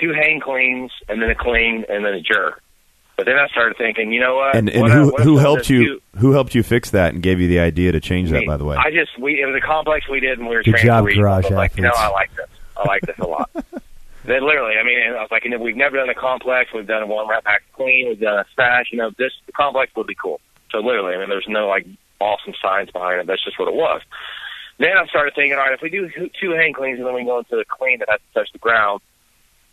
two hang cleans, and then a clean, and then a jerk. But then I started thinking, you know what? And, and What who I- who helped you do- who helped you fix that and gave you the idea to change that? By the way, I just we it was a complex we did, and we were Good job, for weeks. garage I like, you know. I like this. I like this a lot. then literally, I mean, I was like, you know, we've never done a complex. We've done a one rep back clean. We've done a smash. You know, this the complex would be cool. So literally, I mean, there's no like awesome science behind it. That's just what it was. Then I started thinking, all right, if we do two- two hang cleans and then we go into the clean that has to touch the ground,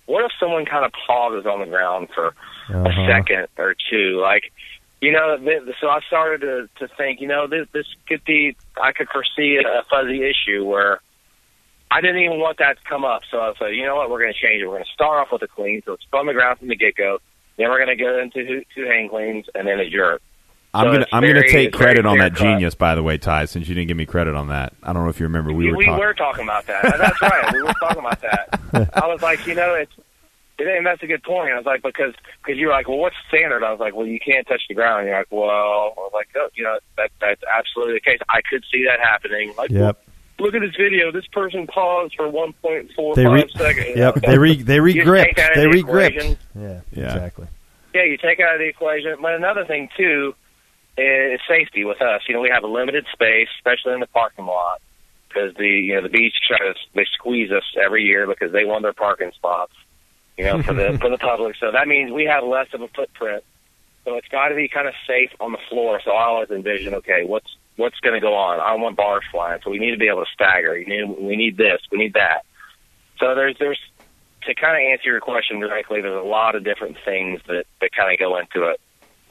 what if someone kind of pauses on the ground for Uh-huh. a second or two. Like, you know, th- so I started to, to think, you know, this, this could be, I could foresee a fuzzy issue where I didn't even want that to come up. So I said, you know what, we're going to change it. We're going to start off with a clean, so it's from the ground from the get go. Then we're going to go into two- two hang cleans and then a jerk. I'm so gonna I'm gonna take credit on that clear-cut. genius. By the way, Ty, since you didn't give me credit on that, I don't know if you remember we, we were talking. talking about that. That's right. We were talking about that. I was like, you know, it's. And that's a good point. I was like, because because you're like, well, what's standard? I was like, well, you can't touch the ground. You're like, well, I was like, oh, you know, that that's absolutely the case. I could see that happening. Like, Yep. look at this video. This person paused for 1.45 re- seconds. Yep. They re they You re-gripped. take that They into Yeah. Yeah. Exactly. Yeah, you take out of the equation. But another thing too Eh, is safety with us. You know, we have a limited space, especially in the parking lot, because the you know the beach to they squeeze us every year because they want their parking spots. You know, for the for the public. So that means we have less of a footprint. So it's got to be kind of safe on the floor. So I always envision, okay, what's what's going to go on? I want bars flying, so we need to be able to stagger. You need, we need this, we need that. So there's there's to kind of answer your question directly. There's a lot of different things that that kind of go into it.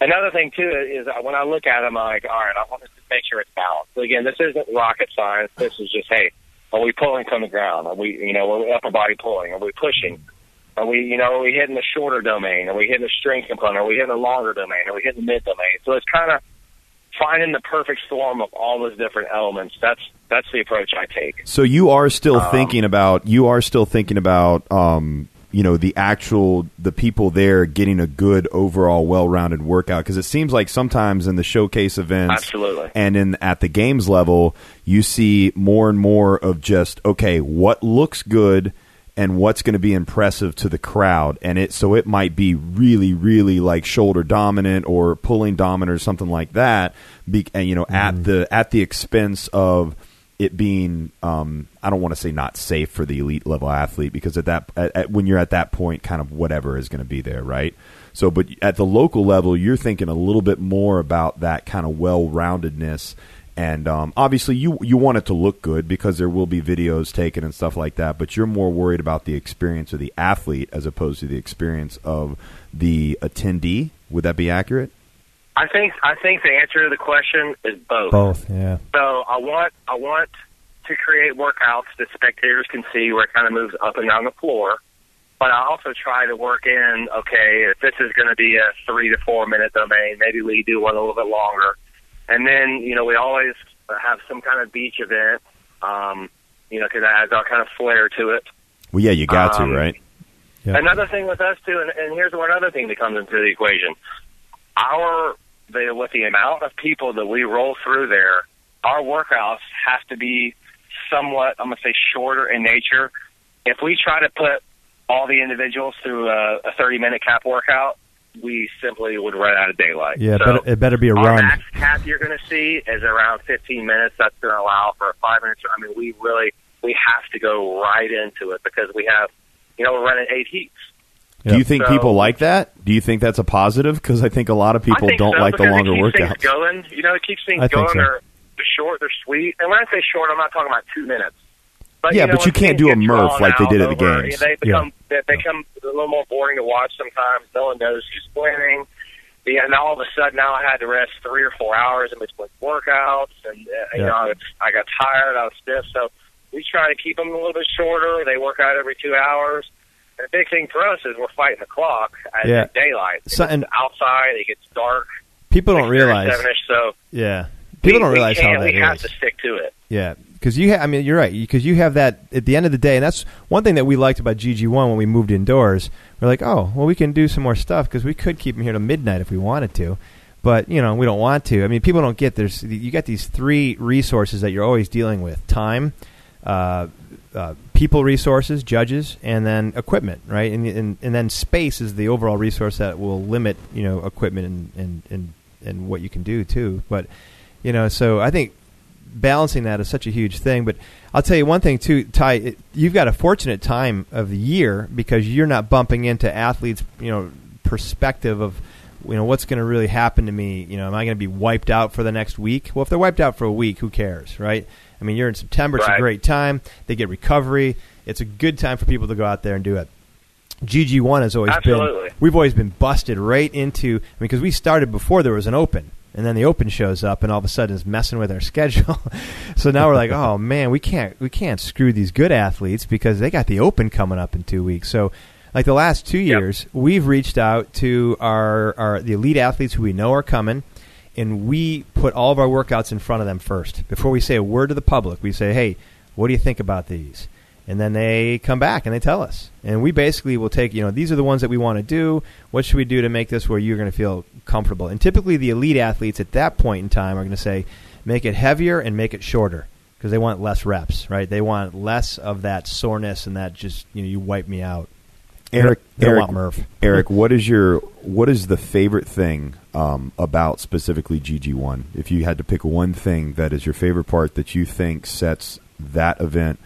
Another thing too is when I look at them, I'm like, all right, I want to make sure it's balanced. So again, this isn't rocket science. This is just, hey, are we pulling from the ground? Are we, you know, are we upper body pulling? Are we pushing? Are we, you know, are we hitting the shorter domain? Are we hitting the strength component? Are we hitting the longer domain? Are we hitting the mid domain? So it's kind of finding the perfect storm of all those different elements. That's that's the approach I take. So you are still Um, thinking about you are still thinking about um, you know the actual the people there getting a good overall well-rounded workout. Because it seems like sometimes in the showcase events Absolutely. and in at the games level you see more and more of just okay what looks good and what's going to be impressive to the crowd. And it so it might be really really like shoulder dominant or pulling dominant or something like that be, and you know at mm-hmm. the at the expense of it being um, I don't want to say not safe for the elite level athlete because at that at, at, when you're at that point kind of whatever is going to be there right? So but at the local level you're thinking a little bit more about that kind of well-roundedness and um, obviously you you want it to look good because there will be videos taken and stuff like that but you're more worried about the experience of the athlete as opposed to the experience of the attendee. Would that be accurate I think I think the answer to the question is both. Both. Yeah. So I want I want to create workouts that spectators can see where it kind of moves up and down the floor. But I also try to work in okay if this is going to be a three to four minute domain, maybe we do one a little bit longer, and then you know we always have some kind of beach event, um, you know, because that adds our kind of flair to it. well yeah you got Um, to right Yeah. Another thing with us too, and, and here's one other thing that comes into the equation: our the, with the amount of people that we roll through there, our workouts have to be somewhat, I'm gonna say, shorter in nature. If we try to put all the individuals through a, a 30 minute cap workout, we simply would run out of daylight. Yeah. So, better, it better be a run. max cap you're going to see is around 15 minutes. That's going to allow for a five minutes. I mean, we really we have to go right into it because we have, you know, we're running eight heats. Do you think So- people like that? Do you think that's a positive? Because I think a lot of people don't so, like the because longer it keeps workouts. Things going, you know, it keeps things I going. so. They're, they're short, they're sweet, and when I say short, I'm not talking about two minutes. But, Yeah, you know, but you can't do a get Murph like they did at the over, games. They become they become a little more boring to watch sometimes. No one knows who's winning. Yeah, and all of a sudden now I had to rest three or four hours in between workouts, and uh, you know I, was, I got tired, I was stiff. So we try to keep them a little bit shorter. They work out every two hours. The big thing for us is we're fighting the clock at Yeah. daylight. So- and- outside, it gets dark. People don't realize. seven-ish, so Yeah. People we, don't realize we how that we have to stick to it. Yeah, because you, ha- I mean, you're right. Because you have that at the end of the day, and that's one thing that we liked about GG One when we moved indoors. We're like, oh, well, we can do some more stuff because we could keep them here till midnight if we wanted to, but you know, we don't want to. I mean, people don't get there's you got these three resources that you're always dealing with: time, uh, uh, people resources, judges, and then equipment, right? And, and and then space is the overall resource that will limit you know equipment and and and, and what you can do too. But you know, so I think balancing that is such a huge thing. But I'll tell you one thing too, Ty. It, you've got a fortunate time of the year because you're not bumping into athletes, you know, perspective of you know what's going to really happen to me. You know, am I going to be wiped out for the next week? Well, if they're wiped out for a week, who cares, right? I mean, you're in September; it's Right. a great time. They get recovery. It's a good time for people to go out there and do it. GG one has always Absolutely. been. We've always been busted right into I mean, because we started before there was an open, and then the open shows up, and all of a sudden is messing with our schedule. so now we're like, oh man, we can't we can't screw these good athletes because they got the open coming up in two weeks. So. Like the last two Yep. years, we've reached out to our, our the elite athletes who we know are coming, and we put all of our workouts in front of them first before we say a word to the public. We say, "Hey, what do you think about these?" And then they come back and they tell us, and we basically will take you know these are the ones that we want to do. What should we do to make this where you're going to feel comfortable? And typically, the elite athletes at that point in time are going to say, "Make it heavier and make it shorter." Because they want less reps, right? They want less of that soreness and that just you know you wipe me out. Eric, Eric, Murph. Eric, what is your what is the favorite thing um, about specifically GG one? If you had to pick one thing that is your favorite part that you think sets that event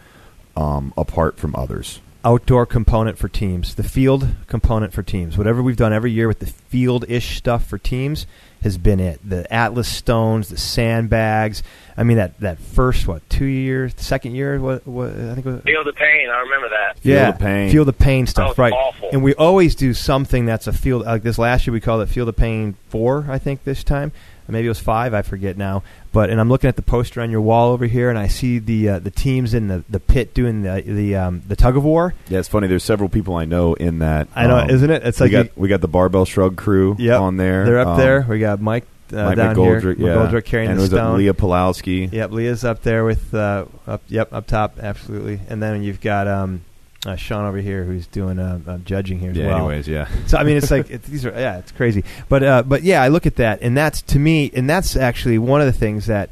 um, apart from others, outdoor component for teams, the field component for teams. Whatever we've done every year with the field ish stuff for teams has been it. The Atlas stones, the sandbags. I mean that that first what two years, second year? What, what I think. It was, Feel the pain. I remember that. Feel yeah, the pain. Feel the pain stuff, was right? awful. And we always do something that's a field. Like this last year, we called it Feel the Pain Four. I think this time, or maybe it was five. I forget now. But and I'm looking at the poster on your wall over here, and I see the uh, the teams in the, the pit doing the the um, the tug of war. yeah, it's funny. There's several people I know in that. I know, um, isn't it? It's we like got you- we got the barbell shrug crew Yep. on there. They're up Um, there. We got Mike, uh, Mike down McGoldrick, here. yeah, McGoldrick carrying and the stone. Leah Pulowski. Yep, Leah's up there with uh, up. Yep, up top, absolutely. And then you've got um, uh, Sean over here who's doing uh, uh, judging here as Yeah. well. Anyways, yeah. So I mean, it's like it, these are yeah, it's crazy. But uh, but yeah, I look at that, and that's to me, and that's actually one of the things that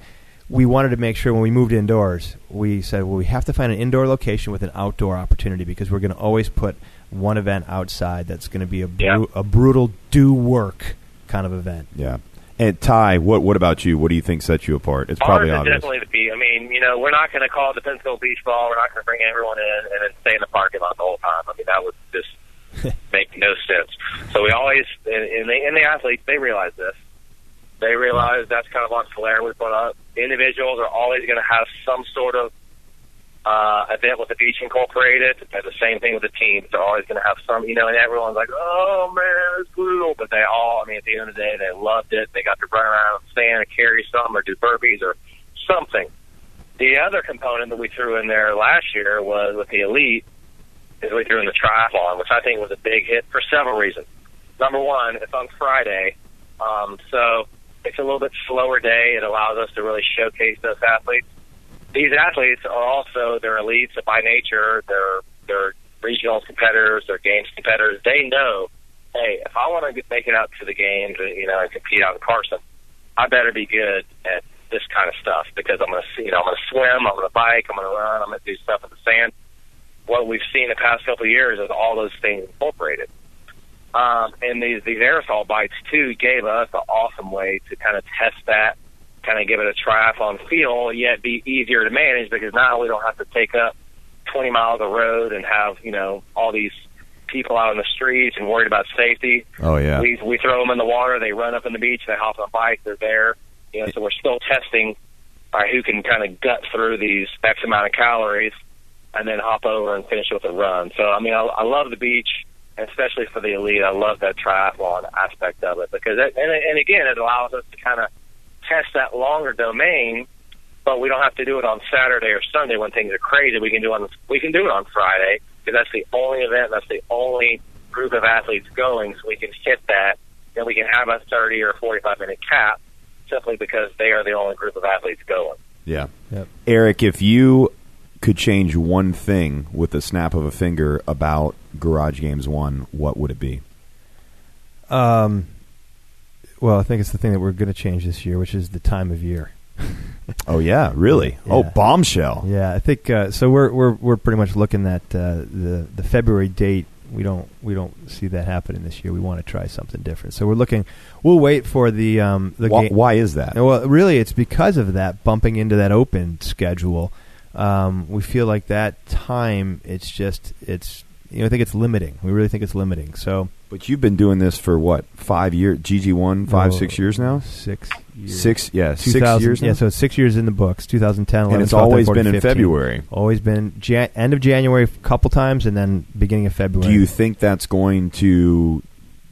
we wanted to make sure when we moved indoors. We said, well, we have to find an indoor location with an outdoor opportunity because we're going to always put one event outside that's going to be a Yeah. a brutal do work kind of event. Yeah. And Ty, what what about you? What do you think sets you apart? It's Ours probably is obvious. definitely the beach. I mean, you know, we're not going to call it the Pensacola Beach Brawl. We're not going to bring everyone in and then stay in the parking lot the whole time. I mean, that would just make no sense. So we always, and, and, they, and the athletes, they realize this. They realize that's kind of on flair we put up. Individuals are always going to have some sort of uh, event with the beach incorporated. And the same thing with the teams. They're always going to have some, you know, and everyone's like, oh man, it's brutal. But they all, I mean, at the end of the day, they loved it. They got to run around and stand and carry some or do burpees or something. The other component that we threw in there last year was with the elite, is we threw in the triathlon, which I think was a big hit for several reasons. Number one, it's on Friday, um, so it's a little bit slower day. It allows us to really showcase those athletes. These athletes are also they're elites by nature. They're they're regional competitors. They're games competitors. They know, hey, if I want to make it out to the games, you know, and compete out in Carson, I better be good at this kind of stuff because I'm going to, you know, I'm going to swim, I'm going to bike, I'm going to run, I'm going to do stuff in the sand. What we've seen the past couple of years is all those things incorporated. Um, and these these air assault bikes too gave us an awesome way to kind of test that, kind of give it a triathlon feel, yet be easier to manage because now we don't have to take up 20 miles of road and have you know all these people out on the streets and worried about safety. Oh yeah. We we throw them in the water. They run up on the beach. They hop on a bike. They're there. You know, so we're still testing right, who can kind of gut through these X amount of calories and then hop over and finish with a run. So I mean, I, I love the beach, especially for the elite. I love that triathlon aspect of it because, it, and and again, it allows us to kind of test that longer domain. But we don't have to do it on Saturday or Sunday when things are crazy. We can do it on we can do it on Friday because that's the only event. That's the only group of athletes going, so we can hit that. And we can have a 30 or 45 minute cap simply because they are the only group of athletes going. Yeah. Yep. Eric, if you could change one thing with the snap of a finger about Garage Games One, what would it be? Um, well, I think it's the thing that we're going to change this year, which is the time of year. Oh yeah, really? Oh, bombshell. Yeah, I think uh, so. We're we're we're pretty much looking at uh, the the February date. We don't we don't see that happening this year. We want to try something different. So we're looking. We'll wait for the um the Why, ga- why is that? Well, really, it's because of that bumping into that open schedule. Um, we feel like that time. It's just it's you know I think it's limiting. We really think it's limiting. So But you've been doing this for what? Five years? GG one, five, Oh, six years now. Six years. Six, yeah, six years now. Yeah, so it's six years in the books. 2010, 11, and it's 12, always 13, been in 15. February. Always been Jan- end of January a couple times, and then beginning of February. Do you think that's going to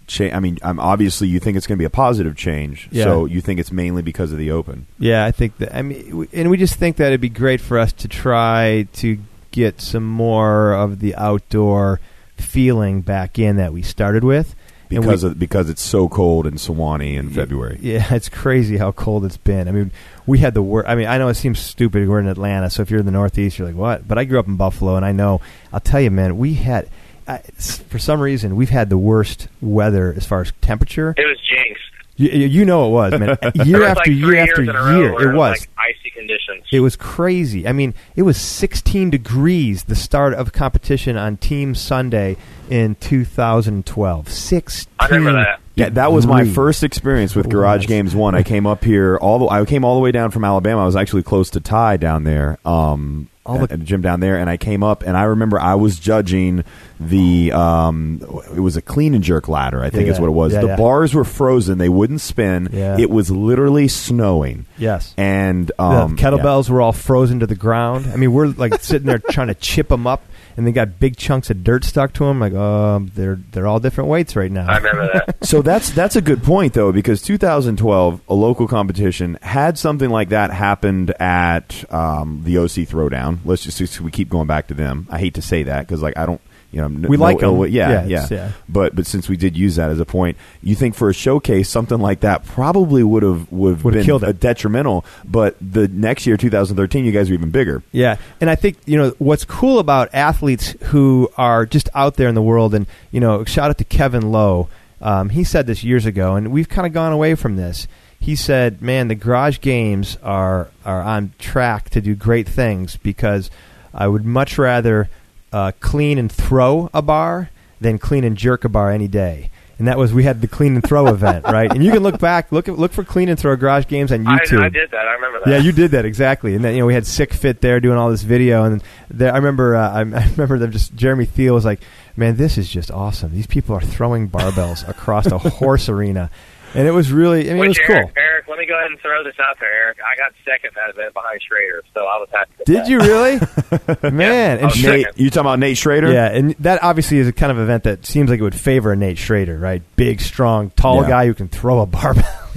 change? I mean, um, obviously, you think it's going to be a positive change. Yeah. So you think it's mainly because of the Open. Yeah, I think that. I mean, we- and we just think that it'd be great for us to try to get some more of the outdoor feeling back in that we started with. Because we- of because it's so cold in Suwanee in February. Yeah, it's crazy how cold it's been. I mean, we had the worst. I mean, I know it seems stupid. We're in Atlanta, so if you're in the Northeast, you're like, what? But I grew up in Buffalo, and I know. I'll tell you, man, we had. I, s- for some reason, we've had the worst weather as far as temperature. It was jinx. You, you know it was, man. Year was after like year after years in a row year, it was. like icy conditions. It was crazy. I mean, it was 16 degrees the start of competition on Team Sunday in 2012. 16. I remember that. Yeah, that was my first experience with Garage. Games One. I came up here all the I came all the way down from Alabama. I was actually close to Ty down there, um, All at, the- at the gym down there, and I came up and I remember I was judging the um, it was a clean and jerk ladder. I think Yeah, is what it was. yeah, the yeah. bars were frozen; they wouldn't spin. Yeah. It was literally snowing, Yes. and um, the kettlebells were all frozen to the ground. I mean, we're like sitting there trying to chip them up, and they got big chunks of dirt stuck to them. Like, um, they're they're all different weights right now. I remember that. so that's that's a good point though because 2012 a local competition had something like that happened at um, the OC Throwdown. Let's just, just- we keep going back to them. I hate to say that because like I don't you know We no like 'em. ill will- yeah Yeah, yeah. But but since we did use that as a point, you think for a showcase something like that probably would have would have been killed it. a detrimental. But the next year 2013, you guys are even bigger. Yeah, and I think you know what's cool about athletes who are just out there in the world, and you know, shout out to Kevin Lowe. Um, he said this years ago, and we've kind of gone away from this. He said, "Man, the garage games are are on track to do great things because I would much rather uh, clean and throw a bar than clean and jerk a bar any day." And that was we had the clean and throw event, right? And you can look back, look look for clean and throw garage games on YouTube. I did that. I remember that. Yeah, you did that exactly, and then you know we had Sick Fit there doing all this video, and there, I remember uh, I, I remember them just Jeremy Thiel was like, "Man, this is just awesome. These people are throwing barbells across a horse arena," and it was really, I mean, Which it was cool. Eric, Eric, let me go ahead and throw this out there, Eric. I got second that event behind Schrader, so I was happy. Did that. you really, man? I And was Nate, you talking about Nate Schrader? yeah, and that obviously is a kind of event that seems like it would favor a Nate Schrader, right? Big, strong, tall Yeah. guy who can throw a barbell.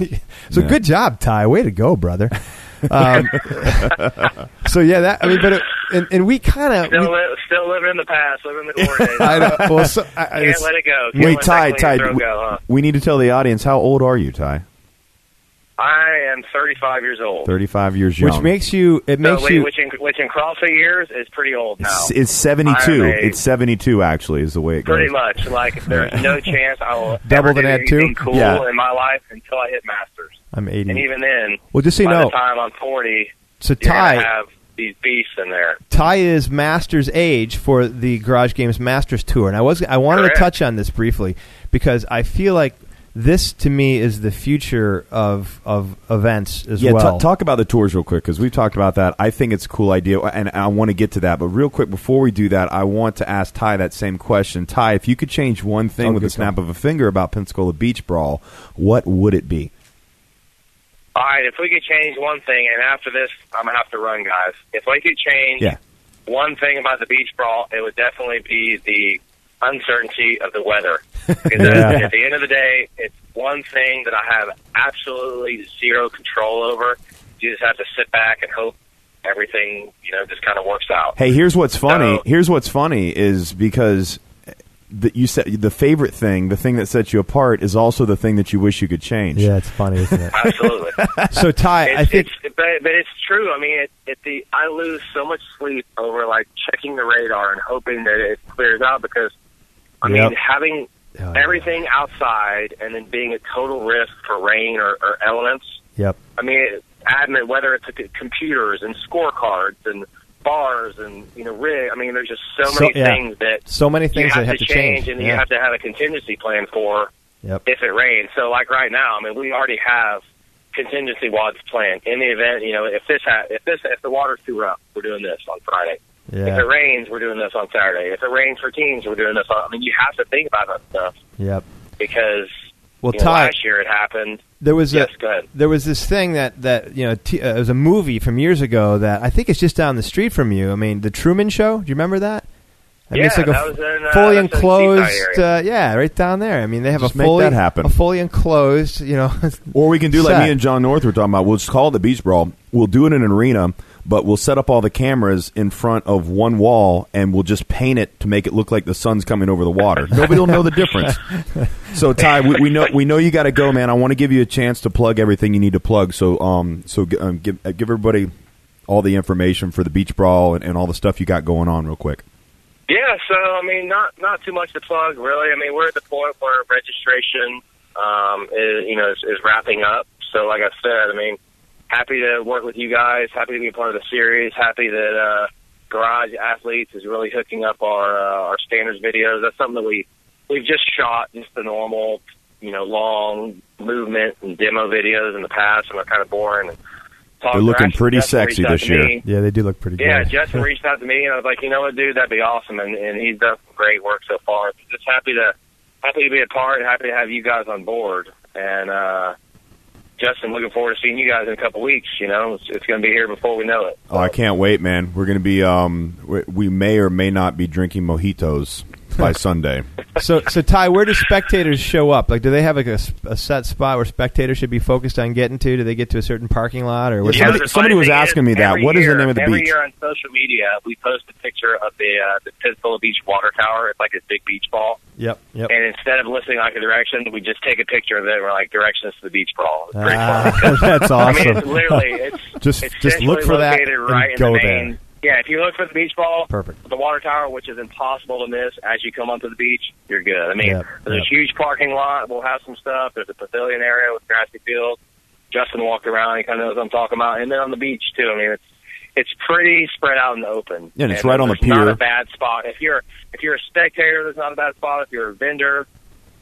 so Yeah. good job, Ty. Way to go, brother. Um, so yeah, that I mean, but it, and, and we kind of Still, li- still living in the past, living in the glory days. I know. Well, so, I, I- Can't it's- let it go. Can't Wait, Ty, Ty, we, go, huh? we need to tell the audience how old are you, Ty? I am 35 years old. 35 years young. which makes you it So, makes wait, you which in which in CrossFit years is pretty old now. It's, it's 72. A- It's 72, actually, is the way it goes. Pretty much. Like there's no chance I will Double ever than do that, too? cool Yeah. in my life until I hit masters. I'm 80. And even then, well, just so you by know, the time I'm 40, so Ty have these beasts in there. Ty is Masters age for the Garage Games Masters Tour, and I was I wanted Correct. to touch on this briefly because I feel like this to me is the future of of events as Yeah, ta- well. talk about the tours real quick because we've talked about that. I think it's a cool idea, and I want to get to that. But real quick, before we do that, I want to ask Ty that same question. Ty, if you could change one thing Oh, with good the snap of a finger about Pensacola Beach Brawl, what would it be? All right, if we could change one thing, and after this, I'm gonna have to run, guys. If we could change Yeah. one thing about the beach brawl, it would definitely be the uncertainty of the weather. Yeah. at the end of the day, it's one thing that I have absolutely zero control over. You just have to sit back and hope everything, you know, just kind of works out. Hey, here's what's funny. So- here's what's funny is because the, you said the favorite thing, the thing that sets you apart, is also the thing that you wish you could change. yeah, it's funny, isn't it? Absolutely. so Ty, it's, I think it's, but, but it's true. I mean, it, it, the I lose so much sleep over like checking the radar and hoping that it clears out because I Yep. mean having Oh, yeah. everything outside and then being a total risk for rain or, or elements. Yep. I mean, it, whether it's c- computers and scorecards and bars and you know rig. I mean, there's just so So- many yeah. things that So many you things have that have to change, change. and you have to have a contingency plan for Yep. if it rains. So like right now, I mean, we already have contingency wads planned in the event. You know, if this ha- if this if the water's too rough, we're doing this on Friday. If it rains, we're doing this on Saturday. If it rains for teams, we're doing this on. I mean, you have to think about that stuff Yep. because Well, you know, Ty, last year it happened. there was Yes, a go ahead. there was this thing that that you know t- uh, it was a movie from years ago that I think it's just down the street from you. I mean, the Truman Show. Do you remember that? I mean, Yeah, it's like a that was in, uh, fully that's in enclosed. Uh, yeah, right down there. I mean, they have Just a make fully that happen. a fully enclosed. You know, Or we can do like me and John North were talking about. We'll just call it the beach brawl. We'll do it in an arena, but we'll set up all the cameras in front of one wall, and we'll just paint it to make it look like the sun's coming over the water. Nobody will know the difference. So Ty, we, we know we know you got to go, man. I want to give you a chance to plug everything you need to plug. So um, so g- um, give uh, give everybody all the information for the beach brawl and, and all the stuff you got going on, real quick. Yeah, so I mean, not not too much to plug, really. I mean, we're at the point where registration, um, is, you know, is, is wrapping up. So, like I said, I mean, happy to work with you guys. Happy to be a part of the series. Happy that uh, Garage Athletes is really hooking up our uh, our standards videos. That's something that we we've just shot, just the normal, you know, long movement and demo videos in the past, and they're kind of boring. And They're looking Actually, pretty Justin sexy this year. me. yeah, they do look pretty Yeah, good. Justin reached out to me, and I was like, you know what, dude, that'd be awesome, and, and he's done some great work so far. Just happy to happy to be a part, happy to have you guys on board, and uh, Justin, looking forward to seeing you guys in a couple weeks. You know, it's, it's going to be here before we know it. Oh, I can't wait, man. We're going to be um, we, we may or may not be drinking mojitos by Sunday. so, so Ty, where do spectators show up? Like, do they have like a, s- a set spot where spectators should be focused on getting to? Do they get to a certain parking lot or what? Yeah, somebody- somebody was asking me that. every What is the name of the every beach? year on social media, we post a picture of the uh, the Pittsburgh Beach water tower. It's like this big beach ball, Yep, yep. and instead of listing like a direction, we just take a picture of it. and We're like directions to the beach ball. It's pretty Ah, funny. that's I awesome. mean, it's literally it's Just- it's just look for that located and in go the there. Yeah, if you look for the beach ball, Perfect. the water tower, which is impossible to miss as you come onto the beach, you're good. I mean, Yep, there's yep. a huge parking lot. We'll have some stuff. There's a pavilion area with grassy fields. Justin walked around. He kind of knows what I'm talking about. And then on the beach too. I mean, it's it's pretty spread out in the open. Yeah, and it's right on the pier. Not a bad spot. If you're if you're a spectator, there's not a bad spot. If you're a vendor,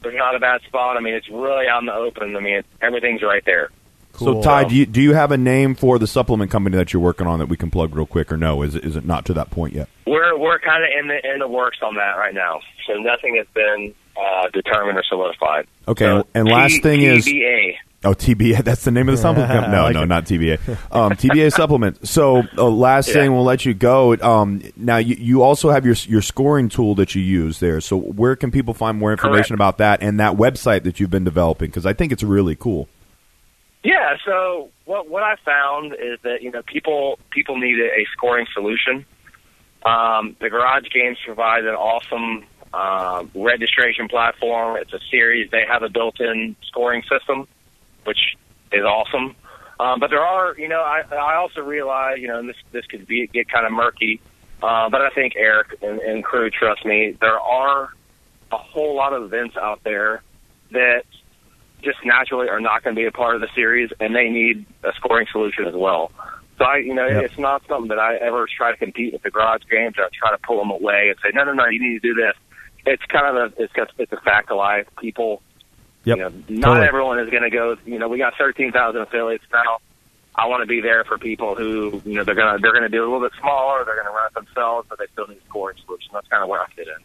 there's not a bad spot. I mean, it's really out in the open. I mean, everything's right there. Cool. So, Ty, do you, do you have a name for the supplement company that you're working on that we can plug real quick, or no? Is it, is it not to that point yet? We're we're kind of in the in the works on that right now. So nothing has been uh, determined or solidified. Okay, So, and last T- thing is- TBA. Oh, TBA. That's the name of the supplement company. No, like no, it. not TBA. Um, TBA supplement. So, uh, last Yeah. thing, we'll let you go. Um, now, you, you also have your your scoring tool that you use there. So, where can people find more information Correct. about that and that website that you've been developing? Because I think it's really cool. Yeah. So what what I found is that you know people people need a, scoring solution. Um, the Garage Games provide an awesome uh, registration platform. It's a series. They have a built-in scoring system, which is awesome. Um, but there are, you know, I, I also realize, you know, and this this could be get kind of murky. Uh, but I think Eric and, and crew trust me. There are a whole lot of events out there that just naturally are not going to be a part of the series, and they need a scoring solution as well. So I, you know, Yep. it's not something that I ever try to compete with the garage games or try to pull them away and say, no, no, no, you need to do this. It's kind of a, it's just, it's a fact of life. People, Yep. you know, not Totally. everyone is going to go. You know, we got thirteen thousand affiliates now. I want to be there for people who, you know, they're gonna they're gonna do a little bit smaller. They're gonna run it themselves, but they still need a scoring solution. That's kind of where I fit in.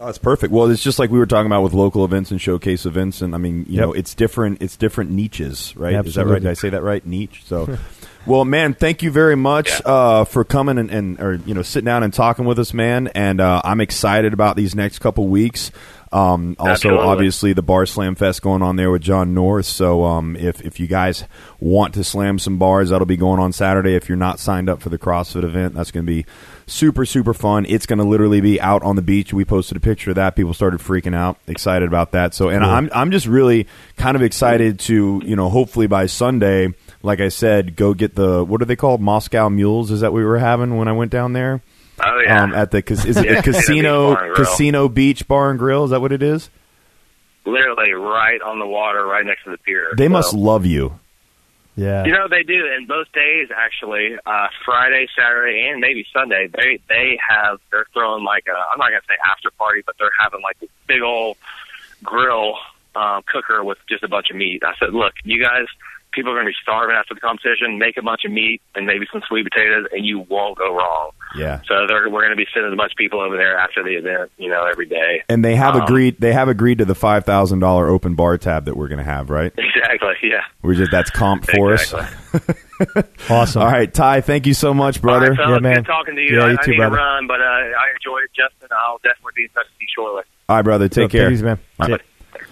Oh, that's perfect. Well, it's just like we were talking about with local events and showcase events, and I mean, you Yep. know, it's different. It's different niches, right? Is that right? Did I say that right? Niche. So, well, man, thank you very much Yeah. uh, for coming and, and or you know sitting down and talking with us, man. And uh, I'm excited about these next couple weeks. Um, also, Absolutely. obviously, the Bar Slam Fest going on there with John North. So, um, if if you guys want to slam some bars, that'll be going on Saturday. If you're not signed up for the CrossFit event, that's going to be super super fun. It's going to literally be out on the beach. We posted a picture of that. People started freaking out, excited about that. So, and I'm I'm just really kind of excited to you know hopefully by Sunday, like I said, go get the what are they called Moscow Mules? Is that what we were having when I went down there? Oh yeah, Um, at the cas- is it Yeah, the casino Casino Beach Bar and Grill. casino beach bar and grill? Is that what it is? literally right on the water, right next to the pier. They So- must love you. Yeah. You know they do, and both days actually, uh, Friday, Saturday, and maybe Sunday. They they have they're throwing like a I'm not gonna say after party, but they're having like this big old grill um, cooker with just a bunch of meat. I said, look, you guys, people are gonna be starving after the competition. Make a bunch of meat and maybe some sweet potatoes, and you won't go wrong. Yeah. So they're, we're going to be sending a bunch of people over there after the event, you know, every day. And they have Um, agreed. They have agreed to the five thousand dollar open bar tab that we're going to have, right? Exactly. Yeah. We're just that's comp for Exactly. us. Awesome. All right, Ty. Thank you so much, brother. All right, fellas, Yeah, man. Good talking to you. Yeah, I, you I too, need brother. to run, but uh, I enjoyed it, Justin. I'll definitely be in touch with you shortly. All right, brother. Take So, care, easy, man. All See right. ya.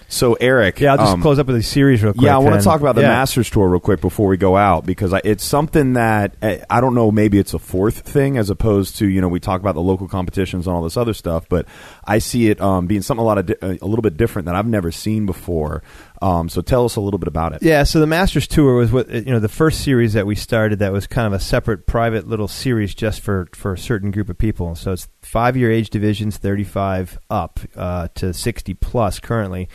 So, Eric. Yeah, I'll just um, close up with a series real quick. Yeah, I want to talk about the Yeah. Masters Tour real quick before we go out because I, it's something that eh, I don't know. Maybe it's a fourth thing as opposed to you know we talk about the local competitions and all this other stuff, but I see it um, being something a lot of di- a little bit different that I've never seen before. Um, so tell us a little bit about it. Yeah, so the Masters Tour was what you know the first series that we started that was kind of a separate private little series just for for a certain group of people. So it's five year age divisions, thirty five up uh, to sixty plus currently.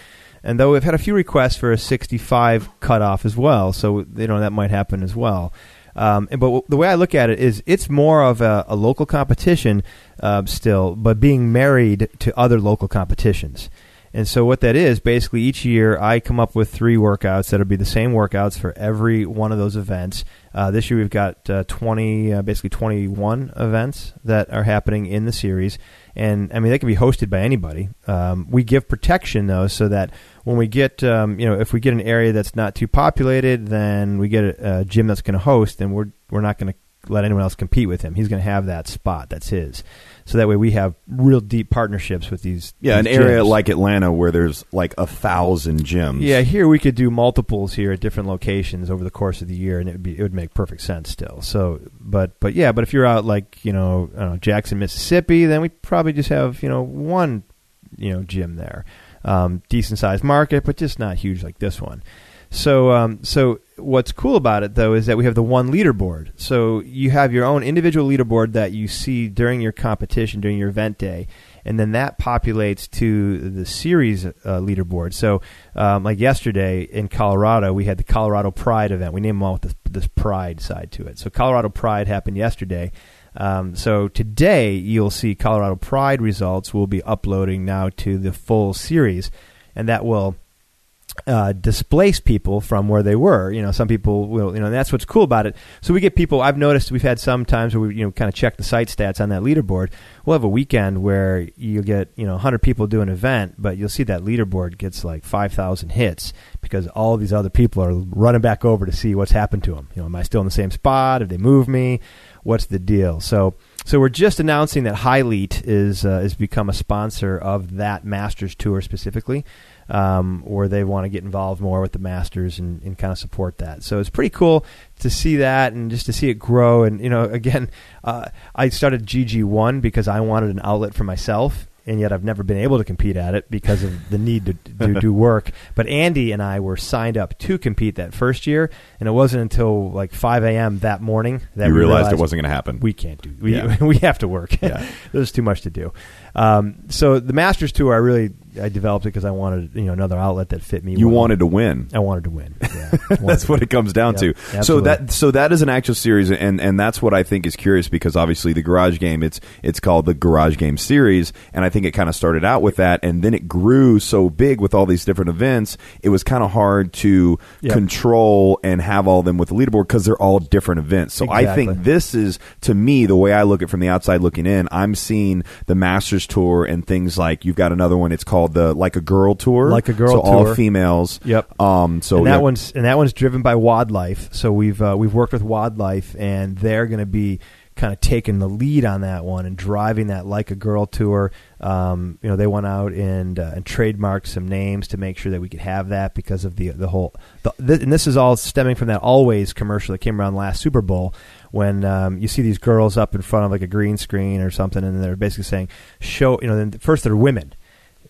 And though we've had a few requests for a sixty five cutoff as well, so you know that might happen as well. Um, but w- the way I look at it is, it's more of a, a local competition uh, still, but being married to other local competitions. And so what that is, basically each year I come up with three workouts that'll be the same workouts for every one of those events. Uh, this year we've got uh, 20, uh, basically 21 events that are happening in the series. And I mean, they can be hosted by anybody. Um, we give protection though, so that when we get, um, you know, if we get an area that's not too populated, then we get a, a gym that's going to host, and we're we're not going to let anyone else compete with him. He's going to have that spot. That's his. So that way we have real deep partnerships with these. Yeah, an these area like Atlanta where there's like a thousand gyms. Yeah, here we could do multiples here at different locations over the course of the year, and it would be it would make perfect sense still. So, but but yeah, but if you're out like you know, know Jackson, Mississippi, then we probably just have you know one you know gym there, um, decent sized market, but just not huge like this one. So um, so what's cool about it though is that we have the one leaderboard. So you have your own individual leaderboard that you see during your competition during your event day, and then that populates to the series uh, leaderboard. So um, like yesterday in Colorado, we had the Colorado Pride event. We named them all with this, this Pride side to it. So Colorado Pride happened yesterday. Um, so today you'll see Colorado Pride results. We'll be uploading now to the full series, and that will uh, displace people from where they were. You know, some people will, you know, that's what's cool about it. So we get people. I've noticed we've had some times where we, you know, kind of check the site stats on that leaderboard. We'll have a weekend where you get, you know, 100 people do an event, but you'll see that leaderboard gets like 5,000 hits because all these other people are running back over to see what's happened to them. You know, am I still in the same spot? Have they moved me? What's the deal? So. So we're just announcing that Hylete is uh, has become a sponsor of that Masters tour specifically um, where they want to get involved more with the Masters and, and kind of support that. So it's pretty cool to see that and just to see it grow. And you know, again, uh, I started GG1 because I wanted an outlet for myself. And yet, I've never been able to compete at it because of the need to, to do work. But Andy and I were signed up to compete that first year, and it wasn't until like 5 a.m. that morning that you we realized, it wasn't going to happen. we can't do. We Yeah. we have to work. Yeah. There's too much to do. Um, so the Masters tour, I really I developed it because I wanted you know another outlet that fit me. you well. wanted to win. I wanted to win. Yeah. Wanted that's to what win. it comes down Yep, to. So that so that is an actual series, and and that's what I think is curious because obviously the Garage Game it's it's called the Garage Game Series, and I think it kind of started out with that, and then it grew so big with all these different events. It was kind of hard to Yep. control and have all of them with the leaderboard because they're all different events. So I think this is to me the way I look at it from the outside looking in. I'm seeing the Masters Tour and things like you've got another one. It's called the Like a Girl Tour, Like a Girl so all females. Yep. Um. So and that yeah. one's and that one's driven by Wildlife. So we've uh, we've worked with Wildlife, and they're going to be kind of taking the lead on that one and driving that like a girl tour. Um, you know, they went out and uh, and trademarked some names to make sure that we could have that because of the the whole. The, th- and this is all stemming from that Always commercial that came around last Super Bowl when um, you see these girls up in front of like a green screen or something, and they're basically saying, "Show." You know, then first they're women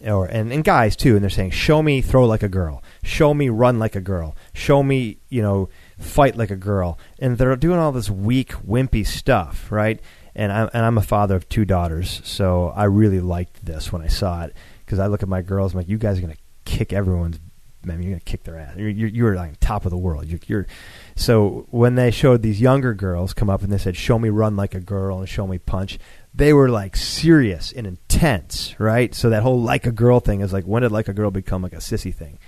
or and, and guys too, and they're saying, "Show me throw like a girl, show me run like a girl, show me you know fight like a girl," and they're doing all this weak, wimpy stuff, right? And I'm and I'm a father of two daughters, so I really liked this when I saw it because I look at my girls, I'm like, "You guys are gonna kick everyone's I mean, you're gonna kick their ass. You're, you're, you're like top of the world. You're, you're so when they showed these younger girls come up and they said, "Show me run like a girl" and "Show me punch," they were like serious and intense, right? So that whole like a girl thing is like, when did like a girl become like a sissy thing?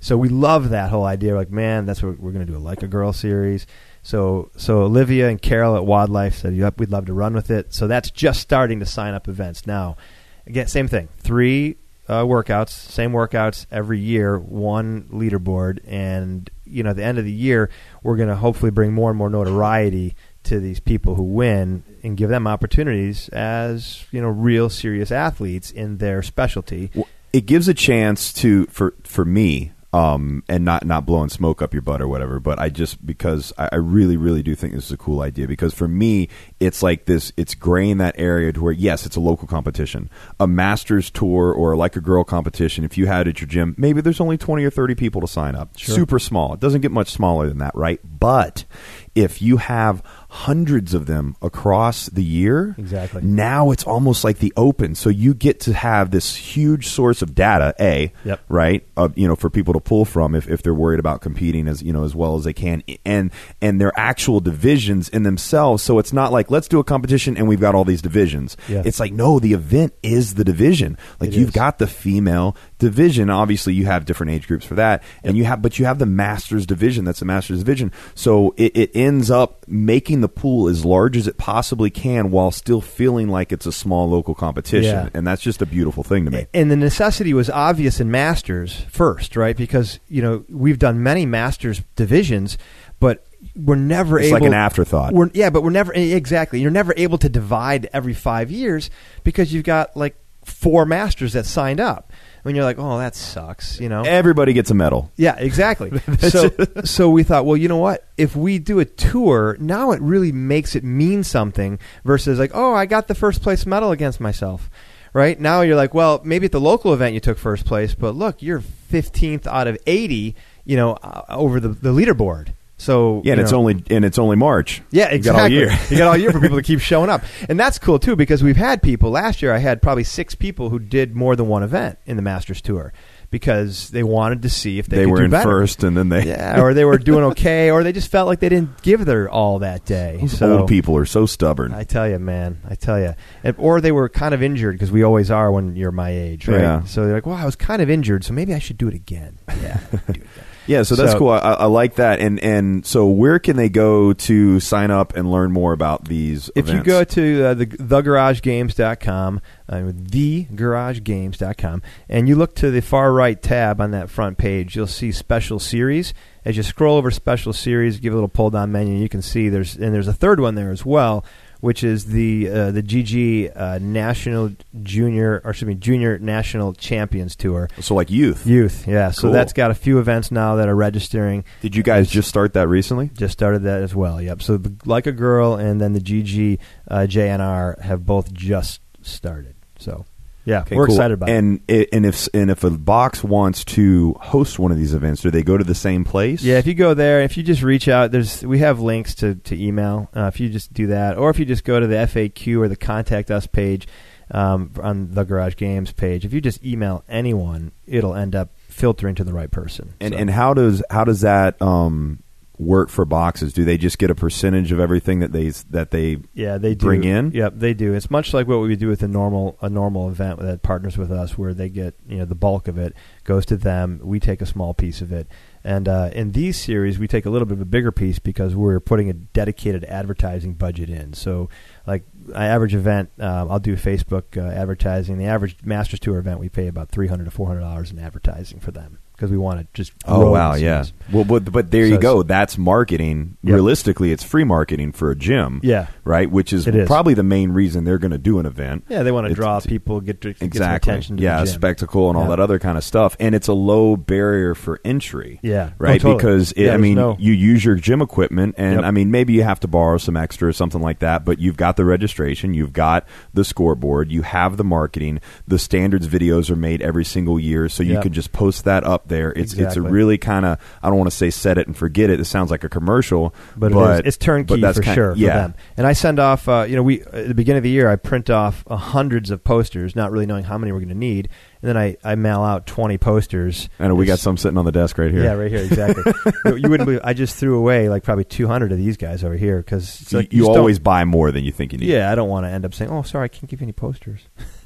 So we love that whole idea. Like, man, that's what we're going to do a like a girl series. So, so Olivia and Carol at Wildlife said, "Yep, we'd love to run with it." So that's just starting to sign up events now. Again, same thing. Three uh, workouts, same workouts every year, one leaderboard, and you know, at the end of the year, we're going to hopefully bring more and more notoriety to these people who win and give them opportunities as you know real serious athletes in their specialty. It gives a chance to for for me um, and not not blowing smoke up your butt or whatever. But I just because I, I, really really do think this is a cool idea because for me it's like this it's gray in that area to where yes it's a local competition, a Masters tour or like a girl competition. If you had at your gym, maybe there's only twenty or thirty people to sign up. Sure. Super small. It doesn't get much smaller than that, right? But if you have hundreds of them across the year. Exactly. Now it's almost like the open, so you get to have this huge source of data. A, yep. right, of you know, for people to pull from if, if they're worried about competing as you know as well as they can, and and their actual divisions in themselves. So it's not like let's do a competition and we've got all these divisions. Yeah. It's like no, the event is the division. Like it you've is. got the female division. Obviously, you have different age groups for that, and you have but you have the masters division. That's the masters division. So it, it ends up making the pool as large as it possibly can while still feeling like it's a small local competition. Yeah. And that's just a beautiful thing to me. And the necessity was obvious in Masters first, right? Because you know we've done many Masters divisions, but we're never It's able. like an afterthought. We're, yeah, but we're never exactly. You're never able to divide every five years because you've got like four Masters that signed up. When you're like, oh, that sucks, you know. Everybody gets a medal. Yeah, exactly. so, so we thought, well, you know what? If we do a tour, now it really makes it mean something versus like, oh, I got the first place medal against myself. Right now, you're like, well, maybe at the local event you took first place, but look, you're 15th out of 80, you know, uh, over the, the leaderboard. So Yeah, and you it's know- only and it's only March. yeah, You exactly. got all year. you got all year for people to keep showing up, and that's cool too because we've had people. Last year, I had probably six people who did more than one event in the Masters Tour because they wanted to see if they, They could were in better. first, and then they Yeah, or they were doing okay, or they just felt like they didn't give their all that day. So old people are so stubborn. I tell you, man, I tell you, and, or they were kind of injured because we always are when you're my age, right? Yeah. So they're like, "Well, I was kind of injured, so maybe I should do it again." Yeah, do it again. Yeah, so that's So- cool. I, I like that. And and so where can they go to sign up and learn more about these? If you go to uh, the thegaragegames.com, uh, thegaragegames.com, and you look to the far right tab on that front page, you'll see special series. As you scroll over special series, give a little pull down menu, you can see there's and there's a third one there as well, which is the uh, the GG uh, National Junior or excuse me Junior National Champions Tour. so like youth. Youth, yeah. So Cool. that's got a few events now that are registering. Did you guys just start that recently? Just started that as well. Yep. So the, like a girl and then the GG uh, JNR have both just started. So yeah, Okay, we're cool. excited about it. and it. And if and if a box wants to host one of these events, do they go to the same place? Yeah, if you go there, if you just reach out, there's we have links to to email. Uh, if you just do that, or if you just go to the FAQ or the contact us page um, on the Garage Games page, if you just email anyone, it'll end up filtering to the right person. And So- and how does how does that um, work for boxes? Do they just get a percentage of everything that they that they Yeah, they do. bring in? Yep, they do. It's much like what we do with a normal a normal event that partners with us, where they get you know the bulk of it goes to them. We take a small piece of it, and uh, in these series, we take a little bit of a bigger piece because we're putting a dedicated advertising budget in. So, like my average event, um, I'll do Facebook uh, advertising. The average Masters Tour event, we pay about three hundred to four hundred dollars in advertising for them because we want to just. Oh wow, yeah. Well, but but there So you go. That's marketing. Yep. Realistically, it's free marketing for a gym. Yeah. right. Which is, is. probably the main reason they're going to do an event. Yeah, they want to draw people, get, to, get Exactly. attention to yeah, the gym. spectacle and all Yeah. that other kind of stuff, and it's a low barrier for entry. Yeah. right. Oh, totally. Because it, Yeah, I mean, no- you use your gym equipment, and Yep. I mean, maybe you have to borrow some extra or something like that, but you've got the registration, you've got the scoreboard, you have the marketing. The standards videos are made every single year, so you Yep. can just post that up there. It's it's a really kind of I don't want to say set it and forget it. It sounds like a commercial, but, but it is, it's turnkey that's for kind- sure Yeah, for them. And I send off, uh, you know, we at the beginning of the year I print off uh, hundreds of posters, not really knowing how many we're going to need, and then I, I mail out twenty posters. and we got some sitting on the desk right here. Yeah, right here, exactly. you, you wouldn't believe. I just threw away like probably two hundred of these guys over here because it's You- you, always buy more than you think you need. Yeah, I don't want to end up saying, "Oh, sorry, I can't give you any posters."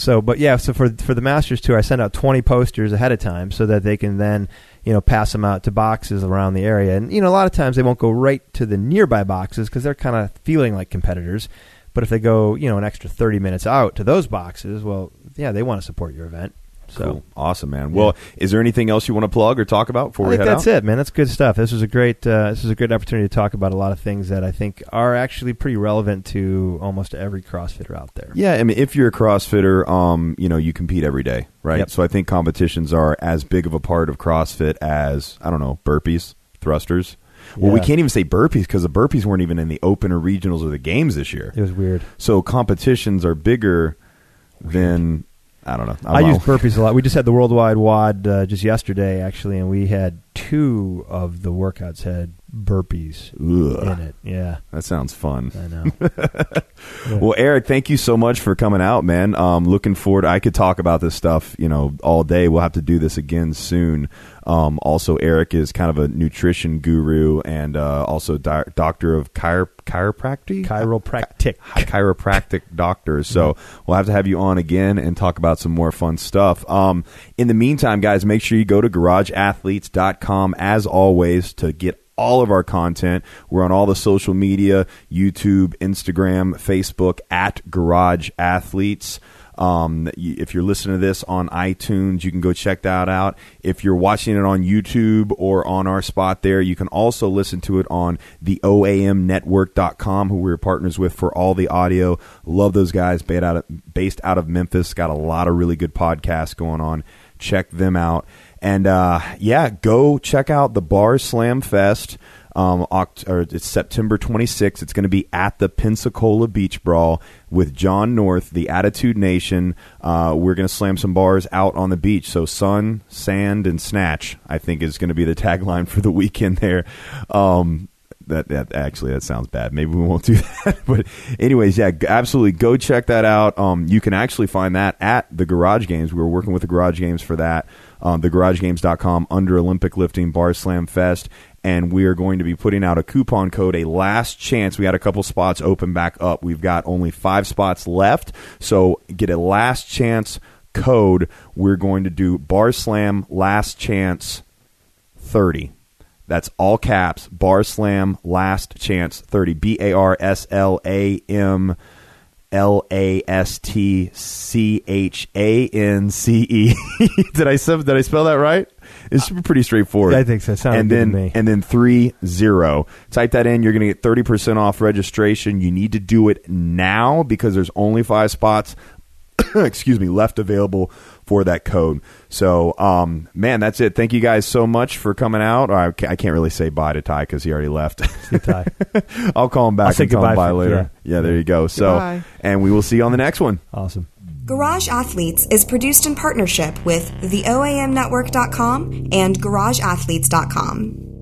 so, but yeah, so for for the Masters tour, I send out twenty posters ahead of time so that they can then you know pass them out to boxes around the area, and you know a lot of times they won't go right to the nearby boxes because they're kind of feeling like competitors. But if they go, you know, an extra thirty minutes out to those boxes, well, yeah, they want to support your event. So. Cool. awesome, man. Well, is there anything else you want to plug or talk about before I we think head that's out? it, man. That's good stuff. This was a great. Uh, this was a great opportunity to talk about a lot of things that I think are actually pretty relevant to almost every CrossFitter out there. Yeah, I mean, if you're a CrossFitter, um, you know, you compete every day, right? Yep. So I think competitions are as big of a part of CrossFit as I don't know burpees, thrusters. Well, we can't even say burpees because the burpees weren't even in the open or regionals or the games this year. It was weird. So competitions are bigger than I don't know. I don't use burpees a lot. We just had the worldwide WAD uh, just yesterday, actually, and we had two of the workouts had burpees Ugh, in it. Yeah, that sounds fun. I know. Well, Eric, thank you so much for coming out, man. Um, looking forward. I could talk about this stuff, you know, all day. We'll have to do this again soon. Um, also, Eric is kind of a nutrition guru and uh, also di- doctor of chiro- chiropractic. Chiropractic. chiropractic doctor. So we'll have to have you on again and talk about some more fun stuff. Um, in the meantime, guys, make sure you go to garageathletes.com as always to get all of our content. We're on all the social media YouTube, Instagram, Facebook at Garage Athletes. Um, if you're listening to this on iTunes, you can go check that out. If you're watching it on YouTube or on our spot there, you can also listen to it on the OAMnetwork.com, who we're partners with for all the audio. Love those guys based out of, based out of Memphis. Got a lot of really good podcasts going on. Check them out. And uh, yeah, go check out the Bar Slam Fest. Um, Oct- or it's September 26th. It's going to be at the Pensacola Beach Brawl with John North, the Attitude Nation. Uh, we're going to slam some bars out on the beach. So, sun, sand, and snatch, I think, is going to be the tagline for the weekend there. Um, that, that actually that sounds bad. Maybe we won't do that. but anyways, yeah, absolutely go check that out. Um, you can actually find that at the Garage Games. We were working with the Garage Games for that. Um, thegaragegames.com under Olympic Lifting Bar Slam Fest. And we are going to be putting out a coupon code, a last chance. We had a couple spots open back up. We've got only five spots left. So get a last chance code. We're going to do Bar Slam Last Chance 30. That's all caps. Bar Slam Last Chance 30. B A R S L A M L A S T C H A N C E. Did I did I spell that right? It should be pretty straightforward. Yeah, I think so. It sounded and good to then me. and then three zero. Type that in. You're going to get thirty percent off registration. You need to do it now because there's only five spots. excuse me, left available for that code. So, um, man, that's it. Thank you guys so much for coming out. I I can't really say bye to Ty because he already left. See, Ty. I'll call him back I'll say and tell him goodbye bye for- later. Yeah. there you go. So, Goodbye. and we will see you on the next one. Awesome. Garage Athletes is produced in partnership with the OAMnetwork.com and GarageAthletes.com.